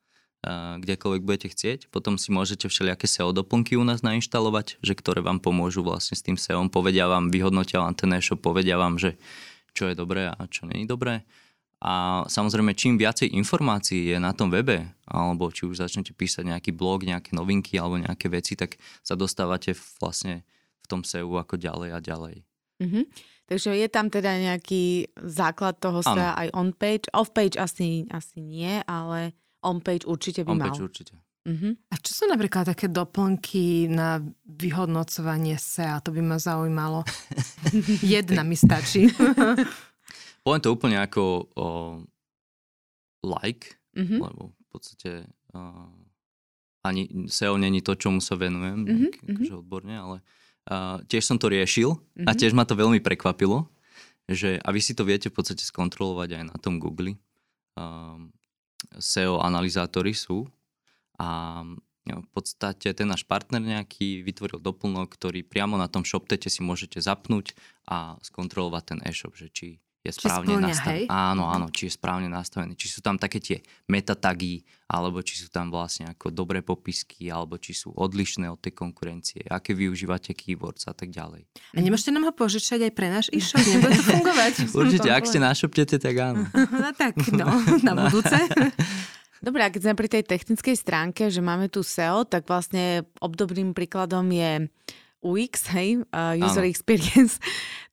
kdekoľvek budete chcieť. Potom si môžete všelijaké SEO doplnky u nás nainštalovať, že ktoré vám pomôžu vlastne s tým SEO. Povedia vám, vyhodnotia vám ten e-shop, povedia vám, že čo je dobré a čo je dobré. A samozrejme, čím viacej informácií je na tom webe, alebo či už začnete písať nejaký blog, nejaké novinky alebo nejaké veci, tak sa dostávate vlastne v tom SEO ako ďalej a ďalej. Mm-hmm. Takže je tam teda nejaký základ toho sa aj on-page. Off-page asi, asi nie, ale on-page určite by on-page mal. určite. Uh-huh. A čo sú napríklad také doplnky na vyhodnocovanie SEA? To by ma zaujímalo. [laughs] Jedna mi stačí. [laughs] poviem to úplne ako o, like, Mhm. lebo v podstate uh, ani SEO není to, čomu sa venujem Mhm, mm-hmm, akože odborne, ale uh, tiež som to riešil mm-hmm. a Mhm. tiež ma to veľmi prekvapilo, že a vy si to viete v podstate skontrolovať aj na tom Google. Um, SEO analyzátory sú. A no, v podstate ten náš partner nejaký vytvoril doplnok, ktorý priamo na tom ShopTete si môžete zapnúť a skontrolovať ten e-shop, že či je správne splňa, nastavený. hej? Áno, áno, či je správne nastavený. Či sú tam také tie metatagy, alebo či sú tam vlastne ako dobré popisky, alebo či sú odlišné od tej konkurencie, aké využívate keywords a tak ďalej. A nemôžete nám ho požičať aj pre náš [laughs] e-shop? Nebude to fungovať? Určite, ak ste na ShopTete, tak áno. [laughs] No tak, [laughs] no, na budúce. Dobre, a keď sme pri tej technickej stránke, že máme tu SEO, tak vlastne obdobným príkladom je UX, hej, uh, User Áno. Experience,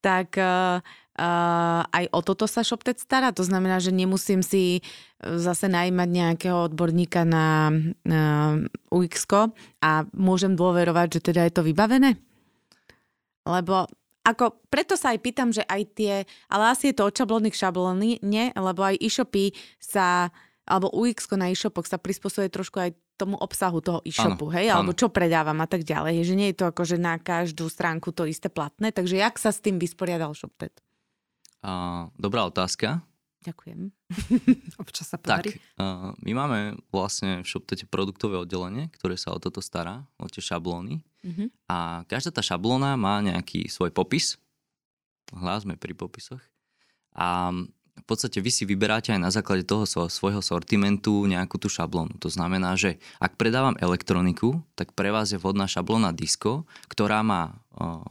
tak uh, uh, aj o toto sa ShopTet stará. To znamená, že nemusím si uh, zase najímať nejakého odborníka na uh, UX a môžem dôverovať, že teda je to vybavené? Lebo ako, preto sa aj pýtam, že aj tie, ale asi je to od šablóny k šablóny, nie? Lebo aj e-shopy sa, alebo UX na e-shopoch sa prispôsobuje trošku aj tomu obsahu toho e-shopu, Áno, hej? Alebo áno. čo predávam a tak ďalej. Že nie je to ako, že na každú stránku to isté platné. Takže jak sa s tým vysporiadal ShopTet? A, dobrá otázka. Ďakujem. [laughs] Občas sa Tak, podarí. uh, my máme vlastne v ShopTete produktové oddelenie, ktoré sa o toto stará, o tie šablóny. Mhm. A každá tá šablóna má nejaký svoj popis. Hľa sme pri popisoch. A v podstate vy si vyberáte aj na základe toho svo- svojho sortimentu nejakú tú šablónu. To znamená, že ak predávam elektroniku, tak pre vás je vhodná šablóna Disco, ktorá má uh,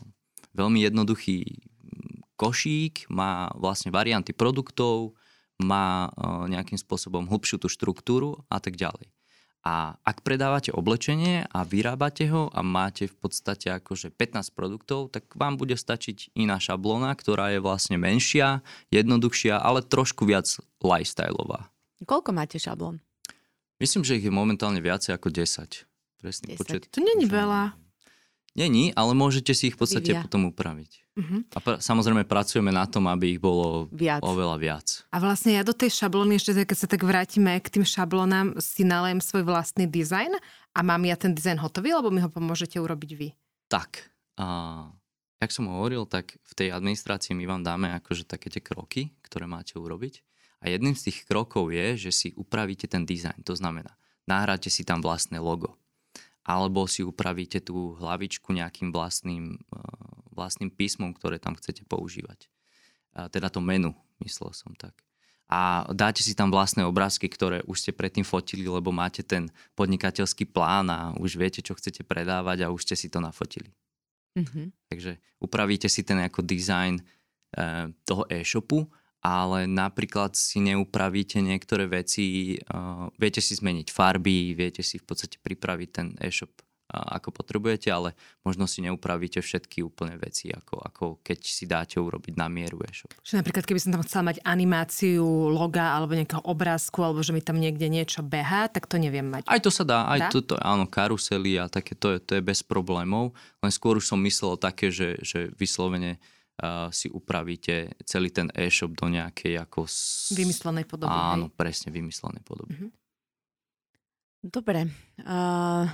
veľmi jednoduchý košík, má vlastne varianty produktov, má uh, nejakým spôsobom hlbšiu tú štruktúru a tak ďalej. A ak predávate oblečenie a vyrábate ho a máte v podstate akože 15 produktov, tak vám bude stačiť iná šablóna, ktorá je vlastne menšia, jednoduchšia, ale trošku viac lifestyleová. Koľko máte šablón? Myslím, že ich je momentálne viacej ako 10. 10. Presný počet. To není veľa. Není, ale môžete si ich v podstate Vyvia. potom upraviť. Mhm. A pr- samozrejme pracujeme na tom, aby ich bolo Viac. oveľa viac. A vlastne ja do tej šablóny, ešte keď sa tak vrátime k tým šablónám, si nalejem svoj vlastný dizajn a mám ja ten dizajn hotový, alebo mi ho pomôžete urobiť vy? Tak, a jak som hovoril, tak v tej administrácii my vám dáme akože také tie kroky, ktoré máte urobiť. A jedným z tých krokov je, že si upravíte ten dizajn. To znamená, nahráte si tam vlastné logo. Alebo si upravíte tú hlavičku nejakým vlastným, eh, vlastným písmom, ktoré tam chcete používať. Teda to menu, myslel som tak. A dáte si tam vlastné obrázky, ktoré už ste predtým fotili, lebo máte ten podnikateľský plán a už viete, čo chcete predávať a už ste si to nafotili. Mhm. Takže upravíte si ten ako design e, toho e-shopu, ale napríklad si neupravíte niektoré veci, e, viete si zmeniť farby, viete si v podstate pripraviť ten e-shop ako potrebujete, ale možno si neupravíte všetky úplne veci, ako, ako keď si dáte urobiť na mieru e-shop. Že napríklad, keby som tam chcela mať animáciu loga alebo nejakého obrázku, alebo že mi tam niekde niečo behá, tak to neviem mať. Aj to sa dá, Dá? aj toto, áno, karusely a také, to je, to je bez problémov, len skôr už som myslel také, že, že vyslovene uh, si upravíte celý ten e-shop do nejakej ako... S... Vymyslenej podoby, Áno, hej. presne, vymyslenej podoby. Mhm. Dobre. Uh,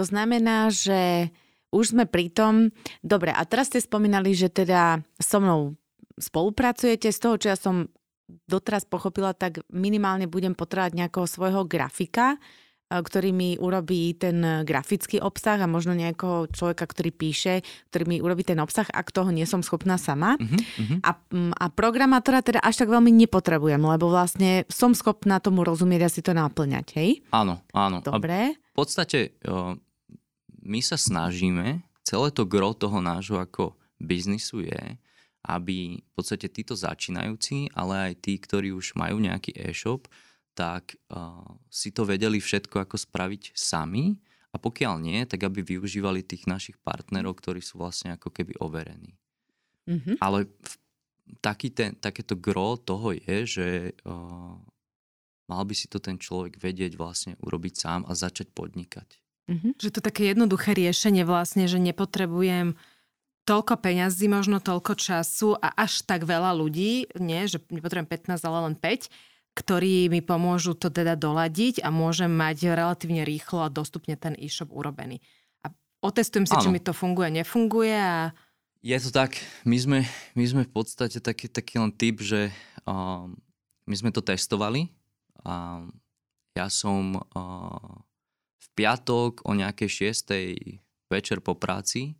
to znamená, že už sme pri tom... Dobre, a teraz ste spomínali, že teda so mnou spolupracujete. Z toho, čo ja som doteraz pochopila, tak minimálne budem potrebovať nejakého svojho grafika, eh, ktorý mi urobí ten grafický obsah a možno nejakého človeka, ktorý píše, ktorý mi urobí ten obsah, ak toho nie som schopná sama. Uh-huh, uh-huh. A, mm, a programátora teda až tak veľmi nepotrebujem, lebo vlastne som schopná tomu rozumieť a si to náplňať, hej? Áno, áno. A Dobre. v podstate uh, my sa snažíme, celé to gro toho nášho ako biznisu je, aby v podstate títo začínajúci, ale aj tí, ktorí už majú nejaký e-shop, tak uh, si to vedeli všetko ako spraviť sami a pokiaľ nie, tak aby využívali tých našich partnerov, ktorí sú vlastne ako keby overení. Mhm. Ale v, taký ten, takéto gro toho je, že uh, mal by si to ten človek vedieť vlastne urobiť sám a začať podnikať. Mhm. Že to je také jednoduché riešenie vlastne, že nepotrebujem toľko peňazí, možno toľko času a až tak veľa ľudí, nie, že nepotrebujem 15, ale len 5, ktorí mi pomôžu to teda doladiť a môžem mať relatívne rýchlo a dostupne ten e-shop urobený. A otestujem si, ano. či mi to funguje, nefunguje a... Je to tak, my sme, my sme v podstate taký, taký len typ, že um, my sme to testovali a ja som uh, piatok o nejakej 6. večer po práci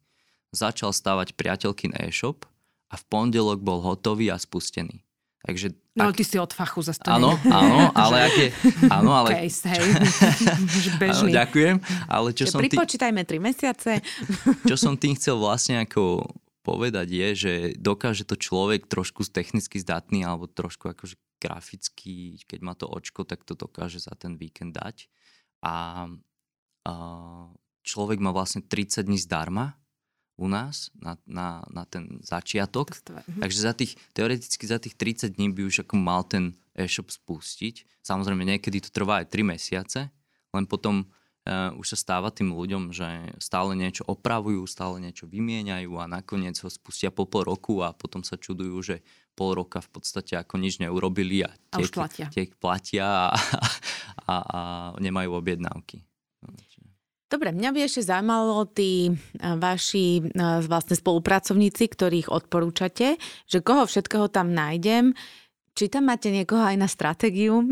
začal stavať priateľkin e-shop a v pondelok bol hotový a spustený. Takže, no, ak... ty si od fachu zase Áno, áno, ale aké... [laughs] Áno, ale... Case, hej. [laughs] Bežný. Áno, ďakujem. Ale čo som Pripočítajme tý... 3 mesiace. [laughs] čo som tým chcel vlastne ako povedať je, že dokáže to človek trošku technicky zdatný alebo trošku akože graficky, keď má to očko, tak to dokáže za ten víkend dať. A človek má vlastne 30 dní zdarma u nás na, na, na ten začiatok. Mhm. Takže za tých, teoreticky za tých 30 dní by už ako mal ten e-shop spustiť. Samozrejme niekedy to trvá aj 3 mesiace, len potom uh, už sa stáva tým ľuďom, že stále niečo opravujú, stále niečo vymieňajú a nakoniec ho spustia po pol roku a potom sa čudujú, že pol roka v podstate ako nič neurobili a tie, a platia. tie platia a, a, a nemajú objednávky. Dobre, mňa by ešte zaujímalo tí vaši vlastne spolupracovníci, ktorých odporúčate, že koho všetkého tam nájdem, či tam máte niekoho aj na stratégiu?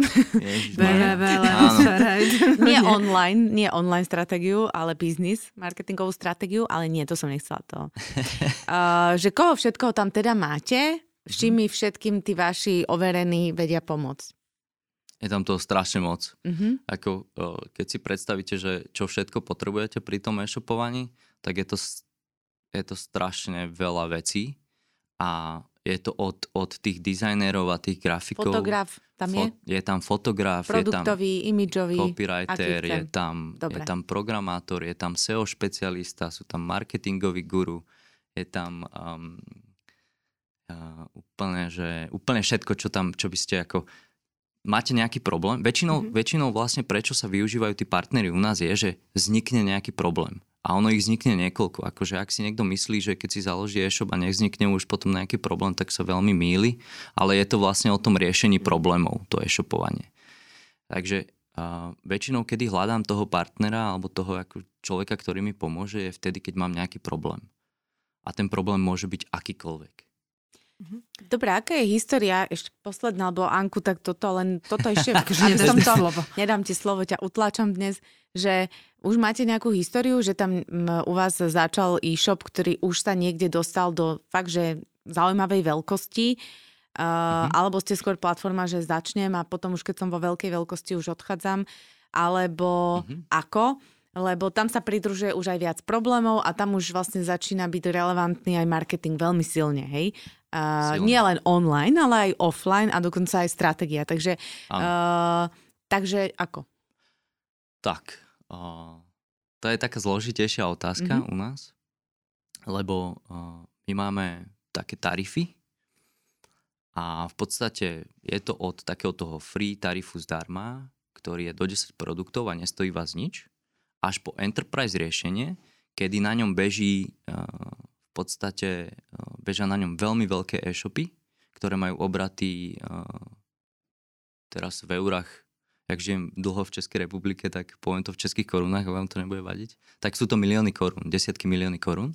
nie online, nie online stratégiu, ale biznis, marketingovú stratégiu, ale nie, to som nechcela to. [laughs] Uh, že koho všetkoho tam teda máte, s čím mi všetkým tí vaši overení vedia pomôcť? Je tam toho strašne moc. Mm-hmm. Ako, keď si predstavíte, že čo všetko potrebujete pri tom e-shopovaní, tak je to, je to strašne veľa vecí a je to od, od tých dizajnérov a tých grafikov. Fotograf tam je? Fo, je tam fotograf, Produktový, je tam imidžový, copywriter, je tam, je tam programátor, je tam SEO špecialista, sú tam marketingový guru, je tam um, uh, úplne, že, úplne všetko, čo tam, čo by ste ako máte nejaký problém, väčšinou, mm-hmm. väčšinou vlastne prečo sa využívajú tí partnery u nás je, že vznikne nejaký problém. A ono ich vznikne niekoľko. Akože ak si niekto myslí, že keď si založí e-shop a nevznikne už potom nejaký problém, tak sa veľmi míli. Ale je to vlastne o tom riešení problémov, to e-shopovanie. Takže uh, väčšinou, kedy hľadám toho partnera alebo toho ako človeka, ktorý mi pomôže, je vtedy, keď mám nejaký problém. A ten problém môže byť akýkoľvek. Mhm. Dobre, aká je história, ešte posledná, alebo Anku, tak toto len, toto ešte, aby som to, slovo. nedám ti slovo, ťa utláčam dnes, že už máte nejakú históriu, že tam u vás začal e-shop, ktorý už sa niekde dostal do fakt, že zaujímavej veľkosti, uh, mm-hmm. alebo ste skôr platforma, že začnem a potom už keď som vo veľkej veľkosti už odchádzam, alebo mm-hmm. ako? lebo tam sa pridružuje už aj viac problémov a tam už vlastne začína byť relevantný aj marketing veľmi silne, hej. Uh, nie len online, ale aj offline a dokonca aj stratégia. Takže, uh, takže ako? Tak, uh, to je taká zložitejšia otázka mm-hmm. u nás, lebo uh, my máme také tarify a v podstate je to od takého toho free tarifu zdarma, ktorý je do 10 produktov a nestojí vás nič až po enterprise riešenie, kedy na ňom beží v podstate, eh, bežia na ňom veľmi veľké e-shopy, ktoré majú obraty eh, teraz v eurách, ak žijem dlho v Českej republike, tak poviem to v českých korunách, a vám to nebude vadiť, tak sú to milióny korún, desiatky milióny korún.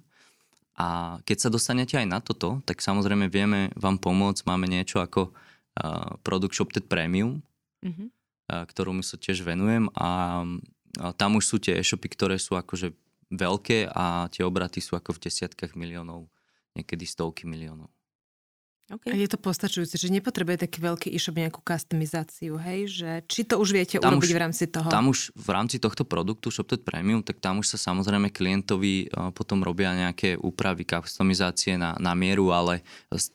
A keď sa dostanete aj na toto, tak samozrejme vieme vám pomôcť. Máme niečo ako uh, produkt Shopted Premium, mm-hmm. uh, ktorému sa tiež venujem a tam už sú tie e-shopy, ktoré sú akože veľké a tie obraty sú ako v desiatkách miliónov, niekedy stovky miliónov. Okay. A je to postačujúce, že nepotrebuje taký veľký e-shop nejakú customizáciu, hej? Že, či to už viete tam urobiť už, v rámci toho? Tam už v rámci tohto produktu ShopTed Premium, tak tam už sa samozrejme klientovi uh, potom robia nejaké úpravy, customizácie na, na mieru, ale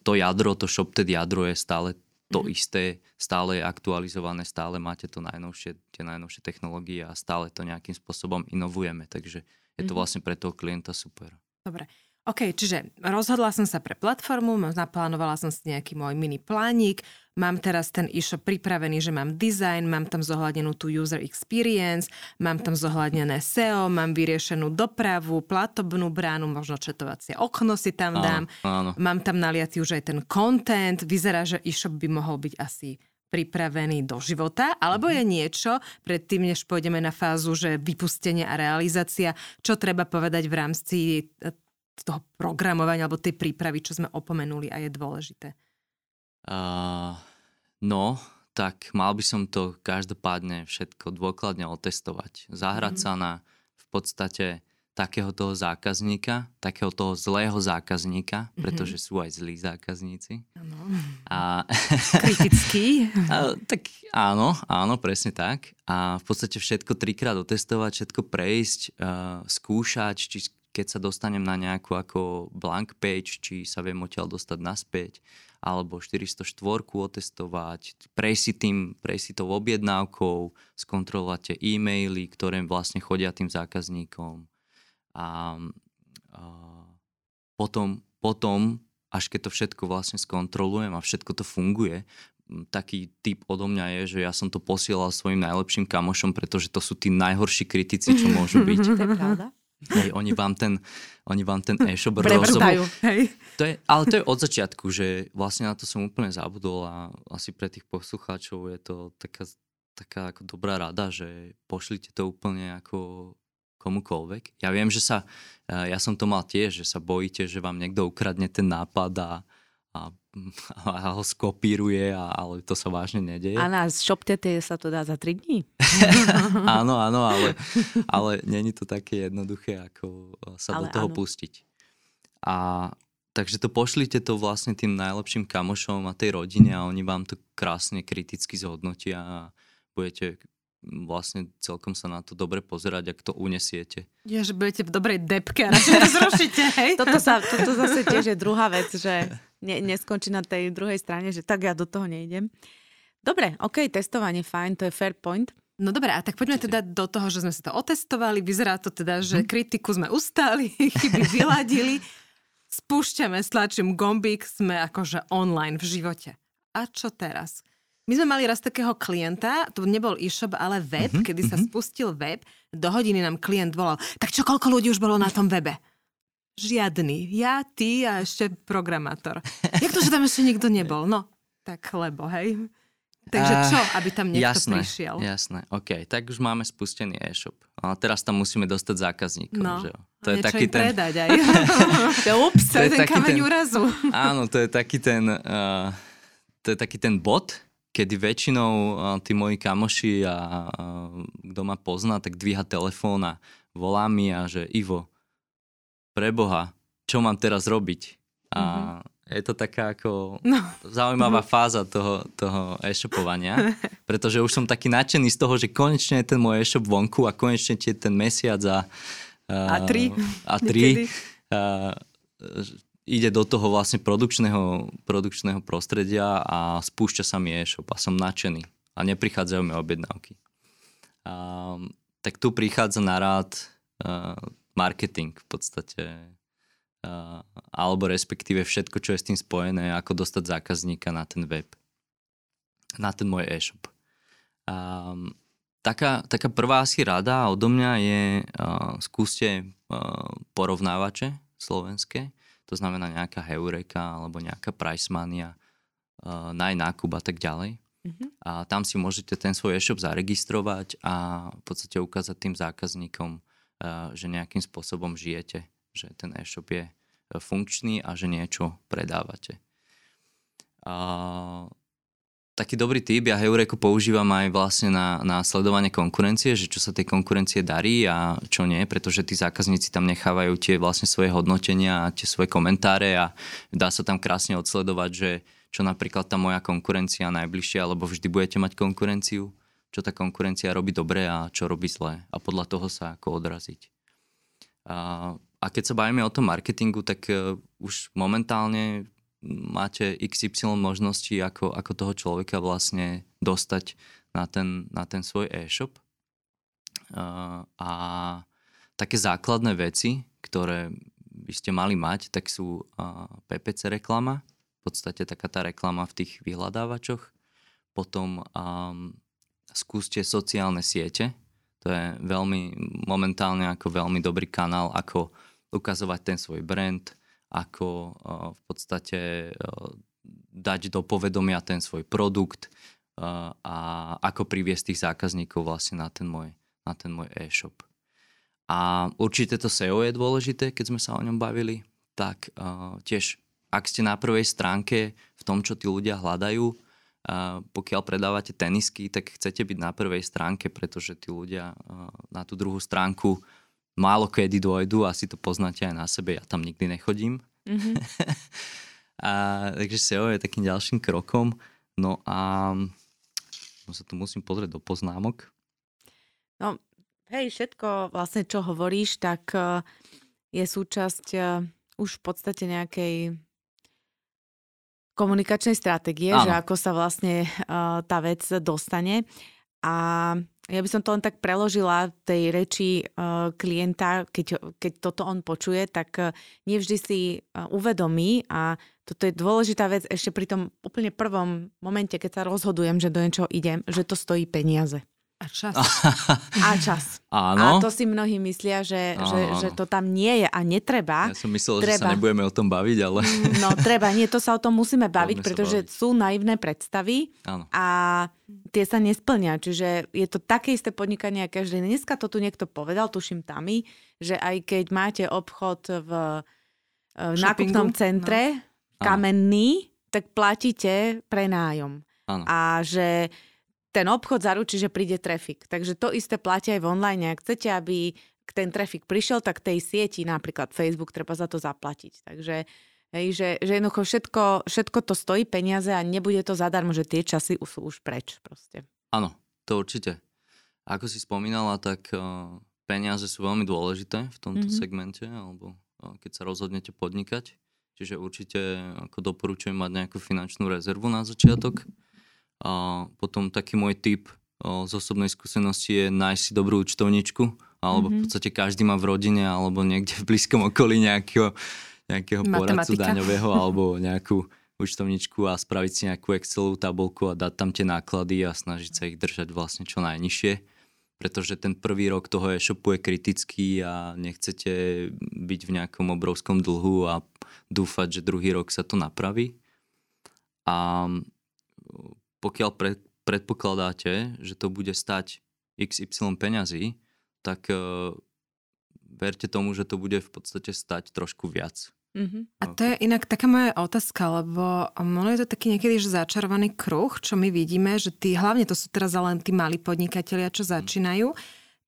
to jadro, to ShopTed jadro je stále to mm-hmm. isté, stále je aktualizované, stále máte to najnovšie, tie najnovšie technológie a stále to nejakým spôsobom inovujeme, takže je to mm-hmm. vlastne pre toho klienta super. Dobre. OK, čiže rozhodla som sa pre platformu, naplánovala som si nejaký môj mini plánik, mám teraz ten e-shop pripravený, že mám design, mám tam zohľadnenú tú user experience, mám tam zohľadnené SEO, mám vyriešenú dopravu, platobnú bránu, možno četovacie okno si tam dám, áno, áno. mám tam naliatý už aj ten content, vyzerá, že e-shop by mohol byť asi pripravený do života, alebo je niečo, predtým než pôjdeme na fázu, že vypustenie a realizácia, čo treba povedať v rámci toho programovania alebo tej prípravy, čo sme opomenuli a je dôležité? Uh, no, tak mal by som to každopádne všetko dôkladne otestovať. Zahrať mm. sa na v podstate takého toho zákazníka, takého toho zlého zákazníka, mm-hmm. pretože sú aj zlí zákazníci. Áno. A... [laughs] Kritický. a, tak áno, áno, presne tak. A v podstate všetko trikrát otestovať, všetko prejsť, uh, skúšať, či keď sa dostanem na nejakú ako blank page, či sa viem odtiaľ dostať naspäť, alebo 404 otestovať, prejsť si, tým, prejsť si tou objednávkou, skontrolovať tie e-maily, ktoré vlastne chodia tým zákazníkom. A, a potom, potom, až keď to všetko vlastne skontrolujem a všetko to funguje, taký typ odo mňa je, že ja som to posielal svojim najlepším kamošom, pretože to sú tí najhorší kritici, čo môžu [laughs] byť. To je pravda. Hej, oni vám ten, oni vám ten e-shop rozoberú. To je, ale to je od začiatku, že vlastne na to som úplne zabudol a asi pre tých poslucháčov je to taká, taká ako dobrá rada, že pošlite to úplne ako komukolvek. Ja viem, že sa, ja som to mal tiež, že sa bojíte, že vám niekto ukradne ten nápad a, a, a ho skopíruje, a, ale to sa vážne nedeje. A na ShopTT sa to dá za 3 dní? [laughs] áno, áno, ale, ale není to také jednoduché, ako sa ale do toho áno. pustiť. A takže to pošlite to vlastne tým najlepším kamošom a tej rodine a oni vám to krásne kriticky zhodnotia a budete vlastne celkom sa na to dobre pozerať, ak to unesiete. Ja, že budete v dobrej depke a to zrušíte, [laughs] hej? Toto, sa, toto zase tiež je druhá vec, že [laughs] ne, neskončí na tej druhej strane, že tak ja do toho nejdem. Dobre, ok, testovanie, fajn, to je fair point. No dobre, a tak poďme teda do toho, že sme si to otestovali. Vyzerá to teda, že mhm. kritiku sme ustáli, [laughs] chyby vyladili. Spúšťame, stlačím gombík, sme akože online v živote. A čo teraz? My sme mali raz takého klienta, to nebol e-shop, ale web, mm-hmm, kedy sa mm-hmm. spustil web, do hodiny nám klient volal, tak čo, koľko ľudí už bolo na tom webe? Žiadny. Ja, ty a ešte programátor. Jak to, že tam ešte nikto nebol? No, tak lebo, hej. Takže čo, aby tam niekto jasné, prišiel? Jasné, OK. Tak už máme spustený e-shop. A teraz tam musíme dostať zákazníkov. No, že? To je taký ten... predať aj. [laughs] to, ups, to je ten kameň ten... úrazu. Áno, to je taký ten, uh, to je taký ten bod, kedy väčšinou tí moji kamoši a uh, kto ma pozná, tak dvíha telefón a volá mi a že Ivo, preboha, čo mám teraz robiť? A mm-hmm. je to taká ako no. zaujímavá fáza toho, toho e-shopovania, [laughs] pretože už som taký nadšený z toho, že konečne je ten môj e-shop vonku a konečne je ten mesiac a, uh, a tri. A [laughs] tri. Uh, ide do toho vlastne produkčného, produkčného prostredia a spúšťa sa mi e-shop a som nadšený a neprichádzajú mi objednávky. A, tak tu prichádza na rád uh, marketing v podstate uh, alebo respektíve všetko, čo je s tým spojené, ako dostať zákazníka na ten web, na ten môj e-shop. Um, taká, taká prvá asi rada odo mňa je uh, skúste uh, porovnávače slovenské, to znamená nejaká Heureka alebo nejaká Pricemania, uh, najnákup a tak ďalej. Uh-huh. A tam si môžete ten svoj e-shop zaregistrovať a v podstate ukázať tým zákazníkom, uh, že nejakým spôsobom žijete, že ten e-shop je uh, funkčný a že niečo predávate. Uh, taký dobrý tip, ja Heureku používam aj vlastne na, na sledovanie konkurencie, že čo sa tej konkurencie darí a čo nie, pretože tí zákazníci tam nechávajú tie vlastne svoje hodnotenia a tie svoje komentáre a dá sa tam krásne odsledovať, že čo napríklad tá moja konkurencia najbližšia, alebo vždy budete mať konkurenciu, čo tá konkurencia robí dobre a čo robí zle a podľa toho sa ako odraziť. A, a keď sa bavíme o tom marketingu, tak uh, už momentálne máte XY možností, ako, ako toho človeka vlastne dostať na ten, na ten svoj e-shop. Uh, a také základné veci, ktoré by ste mali mať, tak sú PPC reklama, v podstate taká tá reklama v tých vyhľadávačoch. Potom um, skúste sociálne siete, to je veľmi, momentálne ako veľmi dobrý kanál, ako ukazovať ten svoj brand, ako uh, v podstate uh, dať do povedomia ten svoj produkt uh, a ako priviesť tých zákazníkov vlastne na ten môj, na ten môj e-shop. A určite to SEO je dôležité, keď sme sa o ňom bavili, tak tiež ak ste na prvej stránke v tom, čo tí ľudia hľadajú, pokiaľ predávate tenisky, tak chcete byť na prvej stránke, pretože tí ľudia na tú druhú stránku málo kedy dojdu, asi to poznáte aj na sebe, ja tam nikdy nechodím. Mm-hmm. [laughs] a, takže SEO je takým ďalším krokom. No a no sa tu musím pozrieť do poznámok. No, Hej, všetko vlastne, čo hovoríš, tak e, je súčasť e, už v podstate nejakej komunikačnej stratégie, že ako sa vlastne uh, tá vec dostane. A ja by som to len tak preložila tej reči uh, klienta, keď, keď toto on počuje, tak uh, nevždy si uh, uvedomí a toto je dôležitá vec ešte pri tom úplne prvom momente, keď sa rozhodujem, že do niečoho idem, že to stojí peniaze. A čas. A čas. Áno. A to si mnohí myslia, že, áno, že, že to tam nie je a netreba. Ja som myslel, treba. že sa nebudeme o tom baviť, ale... Mm, no treba, nie, to sa o tom musíme baviť, pretože baviť. sú naivné predstavy áno. a tie sa nesplnia. Áno. je to také isté podnikanie, ako každé. Dneska to tu niekto povedal, tuším tami, že aj keď máte obchod v, v nákupnom centre, no. kamenný, tak platíte prenájom. Áno. A že ten obchod zaručí, že príde trafik. Takže to isté platí aj v online. Ak chcete, aby ten trafik prišiel, tak tej sieti, napríklad Facebook, treba za to zaplatiť. Takže hej, že, že jednoducho všetko, všetko to stojí peniaze a nebude to zadarmo, že tie časy sú už preč proste. Áno, to určite. Ako si spomínala, tak uh, peniaze sú veľmi dôležité v tomto mm-hmm. segmente, alebo uh, keď sa rozhodnete podnikať. Čiže určite ako doporučujem mať nejakú finančnú rezervu na začiatok. A potom taký môj tip z osobnej skúsenosti je nájsť si dobrú účtovničku, alebo mm-hmm. v mhm. podstate každý má v rodine alebo niekde v blízkom okolí nejakého, nejakého poradcu daňového [laughs] alebo nejakú účtovničku a spraviť si nejakú Excelovú tabulku a dať tam tie náklady a snažiť sa ich držať vlastne čo najnižšie pretože ten prvý rok toho e-shopu je kritický a nechcete byť v nejakom obrovskom dlhu a dúfať, že druhý rok sa to napraví. A pokiaľ pre, predpokladáte, že to bude stať XY peňazí, tak uh, verte tomu, že to bude v podstate stať trošku viac. Mm-hmm. A to je inak taká moja otázka, lebo ono je to taký niekedy že začarovaný kruh, čo my vidíme, že tí, hlavne to sú teraz len tí malí podnikatelia, čo mhm. začínajú,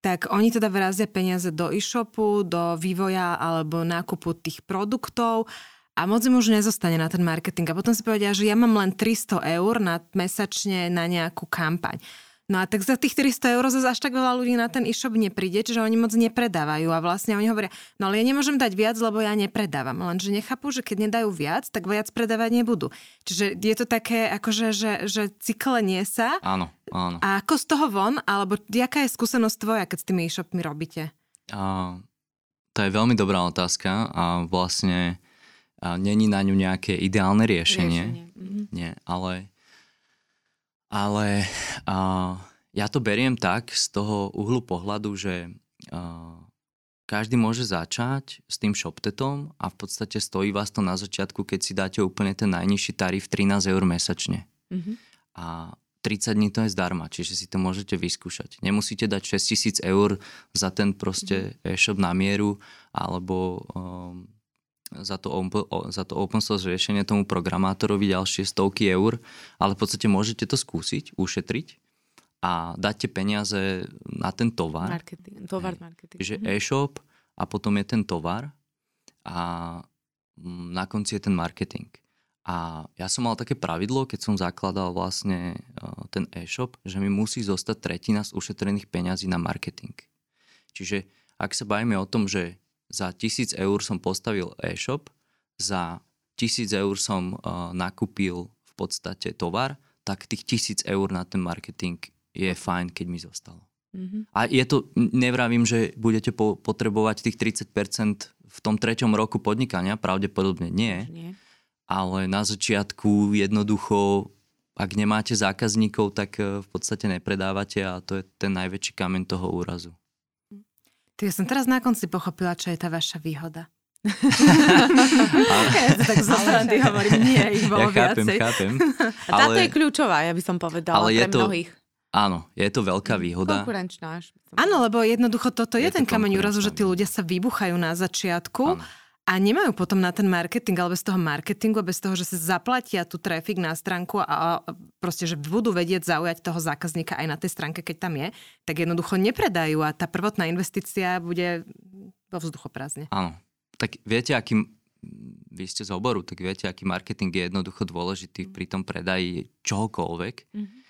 tak oni teda vrazia peniaze do e-shopu, do vývoja alebo nákupu tých produktov a moc im už nezostane na ten marketing. A potom si povedia, že ja mám len 300 eur na, mesačne na nejakú kampaň. No a tak za tých 300 eur zase až tak veľa ľudí na ten e-shop nepríde, čiže oni moc nepredávajú a vlastne oni hovoria, no ale ja nemôžem dať viac, lebo ja nepredávam. Lenže nechápu, že keď nedajú viac, tak viac predávať nebudú. Čiže je to také, akože, že, že cyklenie sa. Áno, áno. A ako z toho von, alebo jaká je skúsenosť tvoja, keď s tými e-shopmi robíte? A, to je veľmi dobrá otázka a vlastne a není na ňu nejaké ideálne riešenie. riešenie. Mm-hmm. Nie, ale, ale a, ja to beriem tak z toho uhlu pohľadu, že a, každý môže začať s tým shoptetom a v podstate stojí vás to na začiatku, keď si dáte úplne ten najnižší tarif 13 eur mesačne. Mm-hmm. A 30 dní to je zdarma, čiže si to môžete vyskúšať. Nemusíte dať 6000 eur za ten proste mm-hmm. e-shop na mieru alebo um, za to, za to open source riešenie tomu programátorovi ďalšie stovky eur, ale v podstate môžete to skúsiť, ušetriť a dáte peniaze na ten tovar. Marketing, tovar marketing. Že mhm. e-shop a potom je ten tovar a mm, na konci je ten marketing. A ja som mal také pravidlo, keď som zakladal vlastne e, ten e-shop, že mi musí zostať tretina z ušetrených peňazí na marketing. Čiže ak sa bavíme o tom, že za 1000 eur som postavil e-shop, za 1000 eur som uh, nakúpil v podstate tovar, tak tých 1000 eur na ten marketing je fajn, keď mi zostalo. Mm-hmm. A je to, nevravím, že budete po, potrebovať tých 30% v tom treťom roku podnikania, pravdepodobne nie, nie. ale na začiatku jednoducho, ak nemáte zákazníkov, tak eh, v podstate nepredávate a to je ten najväčší kameň toho úrazu. Ty ja som teraz na konci pochopila, čo je tá vaša výhoda. [laughs] ja tak zo strany hovorím, nie, ich bolo ja chápem, viacej. chápem. [laughs] A táto ale, je kľúčová, ja by som povedala, ale pre je to, mnohých. Áno, je to veľká výhoda. Konkurenčná až. Áno, lebo jednoducho toto je, je ten kameň úrazu, že tí ľudia sa vybuchajú na začiatku áno. A nemajú potom na ten marketing, ale bez toho marketingu, bez toho, že sa zaplatia tu trafik na stránku a, a proste, že budú vedieť zaujať toho zákazníka aj na tej stránke, keď tam je, tak jednoducho nepredajú a tá prvotná investícia bude vo vzduchoprázdne. Áno. Tak viete, aký vy ste z oboru, tak viete, aký marketing je jednoducho dôležitý pri tom predaji čohokoľvek. Mm-hmm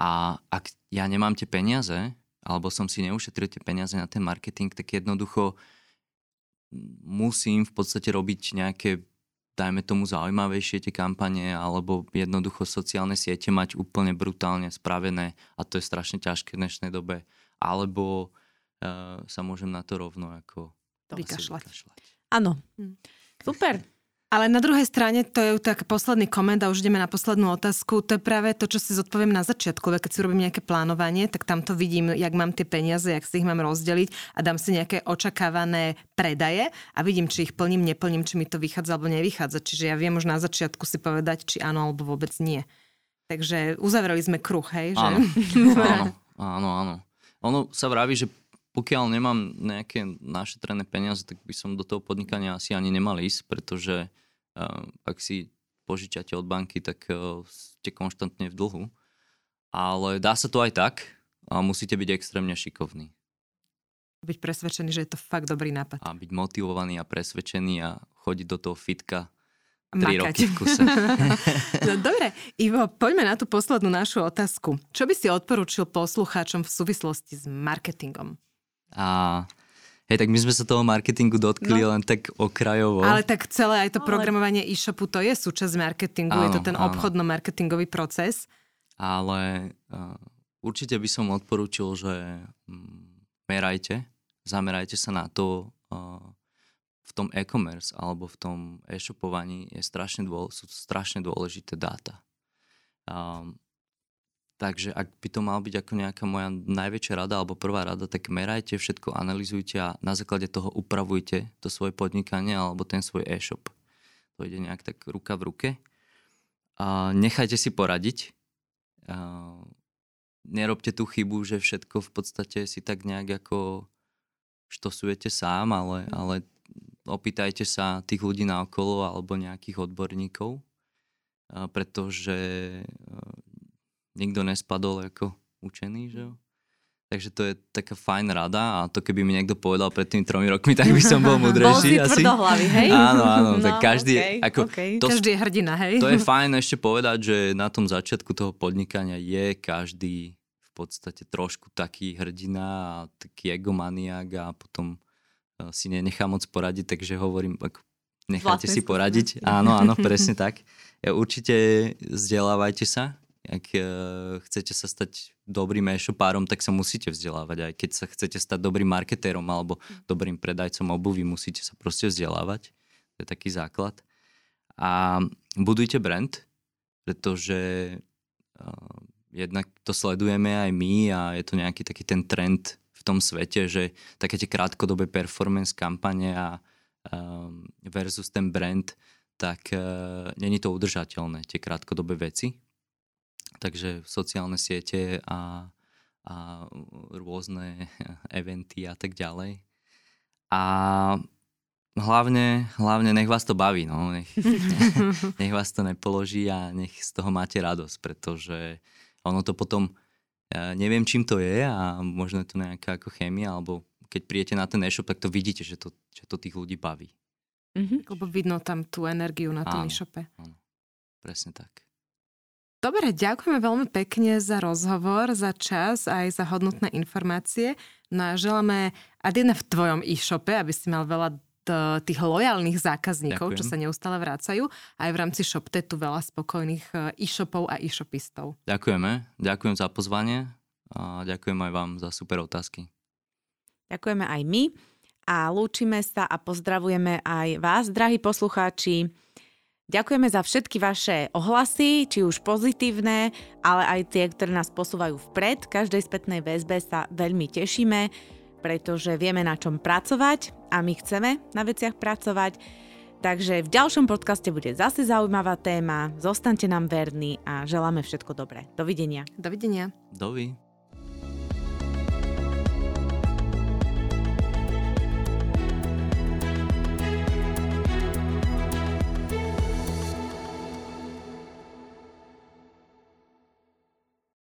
a ak ja nemám tie peniaze, alebo som si neušetril tie peniaze na ten marketing, tak jednoducho musím v podstate robiť nejaké, dajme tomu, zaujímavejšie tie kampane, alebo jednoducho sociálne siete mať úplne brutálne spravené a to je strašne ťažké v dnešnej dobe. Alebo uh, sa môžem na to rovno ako vykašľať. Áno. Hm. Super. Ale na druhej strane, to je tak posledný koment a už ideme na poslednú otázku. To je práve to, čo si zodpoviem na začiatku. Keď si robím nejaké plánovanie, tak tam to vidím, jak mám tie peniaze, jak si ich mám rozdeliť a dám si nejaké očakávané predaje a vidím, či ich plním, neplním, či mi to vychádza alebo nevychádza. Čiže ja viem už na začiatku si povedať, či áno alebo vôbec nie. Takže uzavreli sme kruh, hej? Že? Áno, [laughs] áno, áno, áno. Ono sa vraví, že pokiaľ nemám nejaké našetrené peniaze, tak by som do toho podnikania asi ani nemal ísť, pretože ak si požičate od banky, tak uh, ste konštantne v dlhu. Ale dá sa to aj tak a musíte byť extrémne šikovní. Byť presvedčený, že je to fakt dobrý nápad. A byť motivovaný a presvedčený a chodiť do toho fitka Tri roky v kuse. [laughs] no dobre, Ivo, poďme na tú poslednú našu otázku. Čo by si odporúčil poslucháčom v súvislosti s marketingom? A Hej, tak my sme sa toho marketingu dotkli no. len tak okrajovo. Ale tak celé aj to Ale... programovanie e-shopu, to je súčasť marketingu, áno, je to ten obchodno-marketingový proces. Ale uh, určite by som odporúčil, že um, merajte, zamerajte sa na to, uh, v tom e-commerce alebo v tom e-shopovaní je strašne dôle, sú strašne dôležité dáta. Um, Takže ak by to mal byť ako nejaká moja najväčšia rada alebo prvá rada, tak merajte všetko, analizujte a na základe toho upravujte to svoje podnikanie alebo ten svoj e-shop. To ide nejak tak ruka v ruke. A nechajte si poradiť. A nerobte tú chybu, že všetko v podstate si tak nejak ako štosujete sám, ale, ale opýtajte sa tých ľudí na okolo alebo nejakých odborníkov, pretože nikto nespadol ako učený, že jo? Takže to je taká fajn rada a to keby mi niekto povedal pred tými tromi rokmi, tak by som bol [laughs] mudrejší bol si asi. hlavy, hej? Áno, áno, no, tak každý, okay, ako, okay. To, každý je hrdina, hej? To je fajn ešte povedať, že na tom začiatku toho podnikania je každý v podstate trošku taký hrdina a taký egomaniak a potom e, si nenechá moc poradiť, takže hovorím, ako, necháte si poradiť. Áno, áno, presne tak. Určite vzdelávajte sa, ak uh, chcete sa stať dobrým e-shopárom, tak sa musíte vzdelávať. Aj keď sa chcete stať dobrým marketérom alebo mm. dobrým predajcom obuvy, musíte sa proste vzdelávať. To je taký základ. A budujte brand, pretože uh, jednak to sledujeme aj my a je to nejaký taký ten trend v tom svete, že také tie krátkodobé performance kampane a um, versus ten brand, tak uh, není to udržateľné, tie krátkodobé veci takže sociálne siete a, a rôzne [laughs] eventy a tak ďalej. A hlavne, hlavne nech vás to baví, no. nech, [laughs] nech vás to nepoloží a nech z toho máte radosť, pretože ono to potom, ja neviem čím to je a možno je to nejaká ako chémia, alebo keď prijete na ten e-shop, tak to vidíte, že to, že to tých ľudí baví. Mm-hmm. Lebo vidno tam tú energiu na tom e-shope. Áno, presne tak. Dobre, ďakujeme veľmi pekne za rozhovor, za čas a aj za hodnotné informácie. No a želáme Adina v tvojom e-shope, aby si mal veľa tých lojálnych zákazníkov, Ďakujem. čo sa neustále vrácajú. Aj v rámci ShopTetu veľa spokojných e, e-shopov a e-shopistov. Ďakujeme. Ďakujem za pozvanie a ďakujem aj vám za super otázky. Ďakujeme aj my a lúčime sa a pozdravujeme aj vás, drahí poslucháči. Ďakujeme za všetky vaše ohlasy, či už pozitívne, ale aj tie, ktoré nás posúvajú vpred. Každej spätnej väzbe sa veľmi tešíme, pretože vieme na čom pracovať a my chceme na veciach pracovať. Takže v ďalšom podcaste bude zase zaujímavá téma. Zostaňte nám verní a želáme všetko dobré. Dovidenia. Dovidenia. Dovi.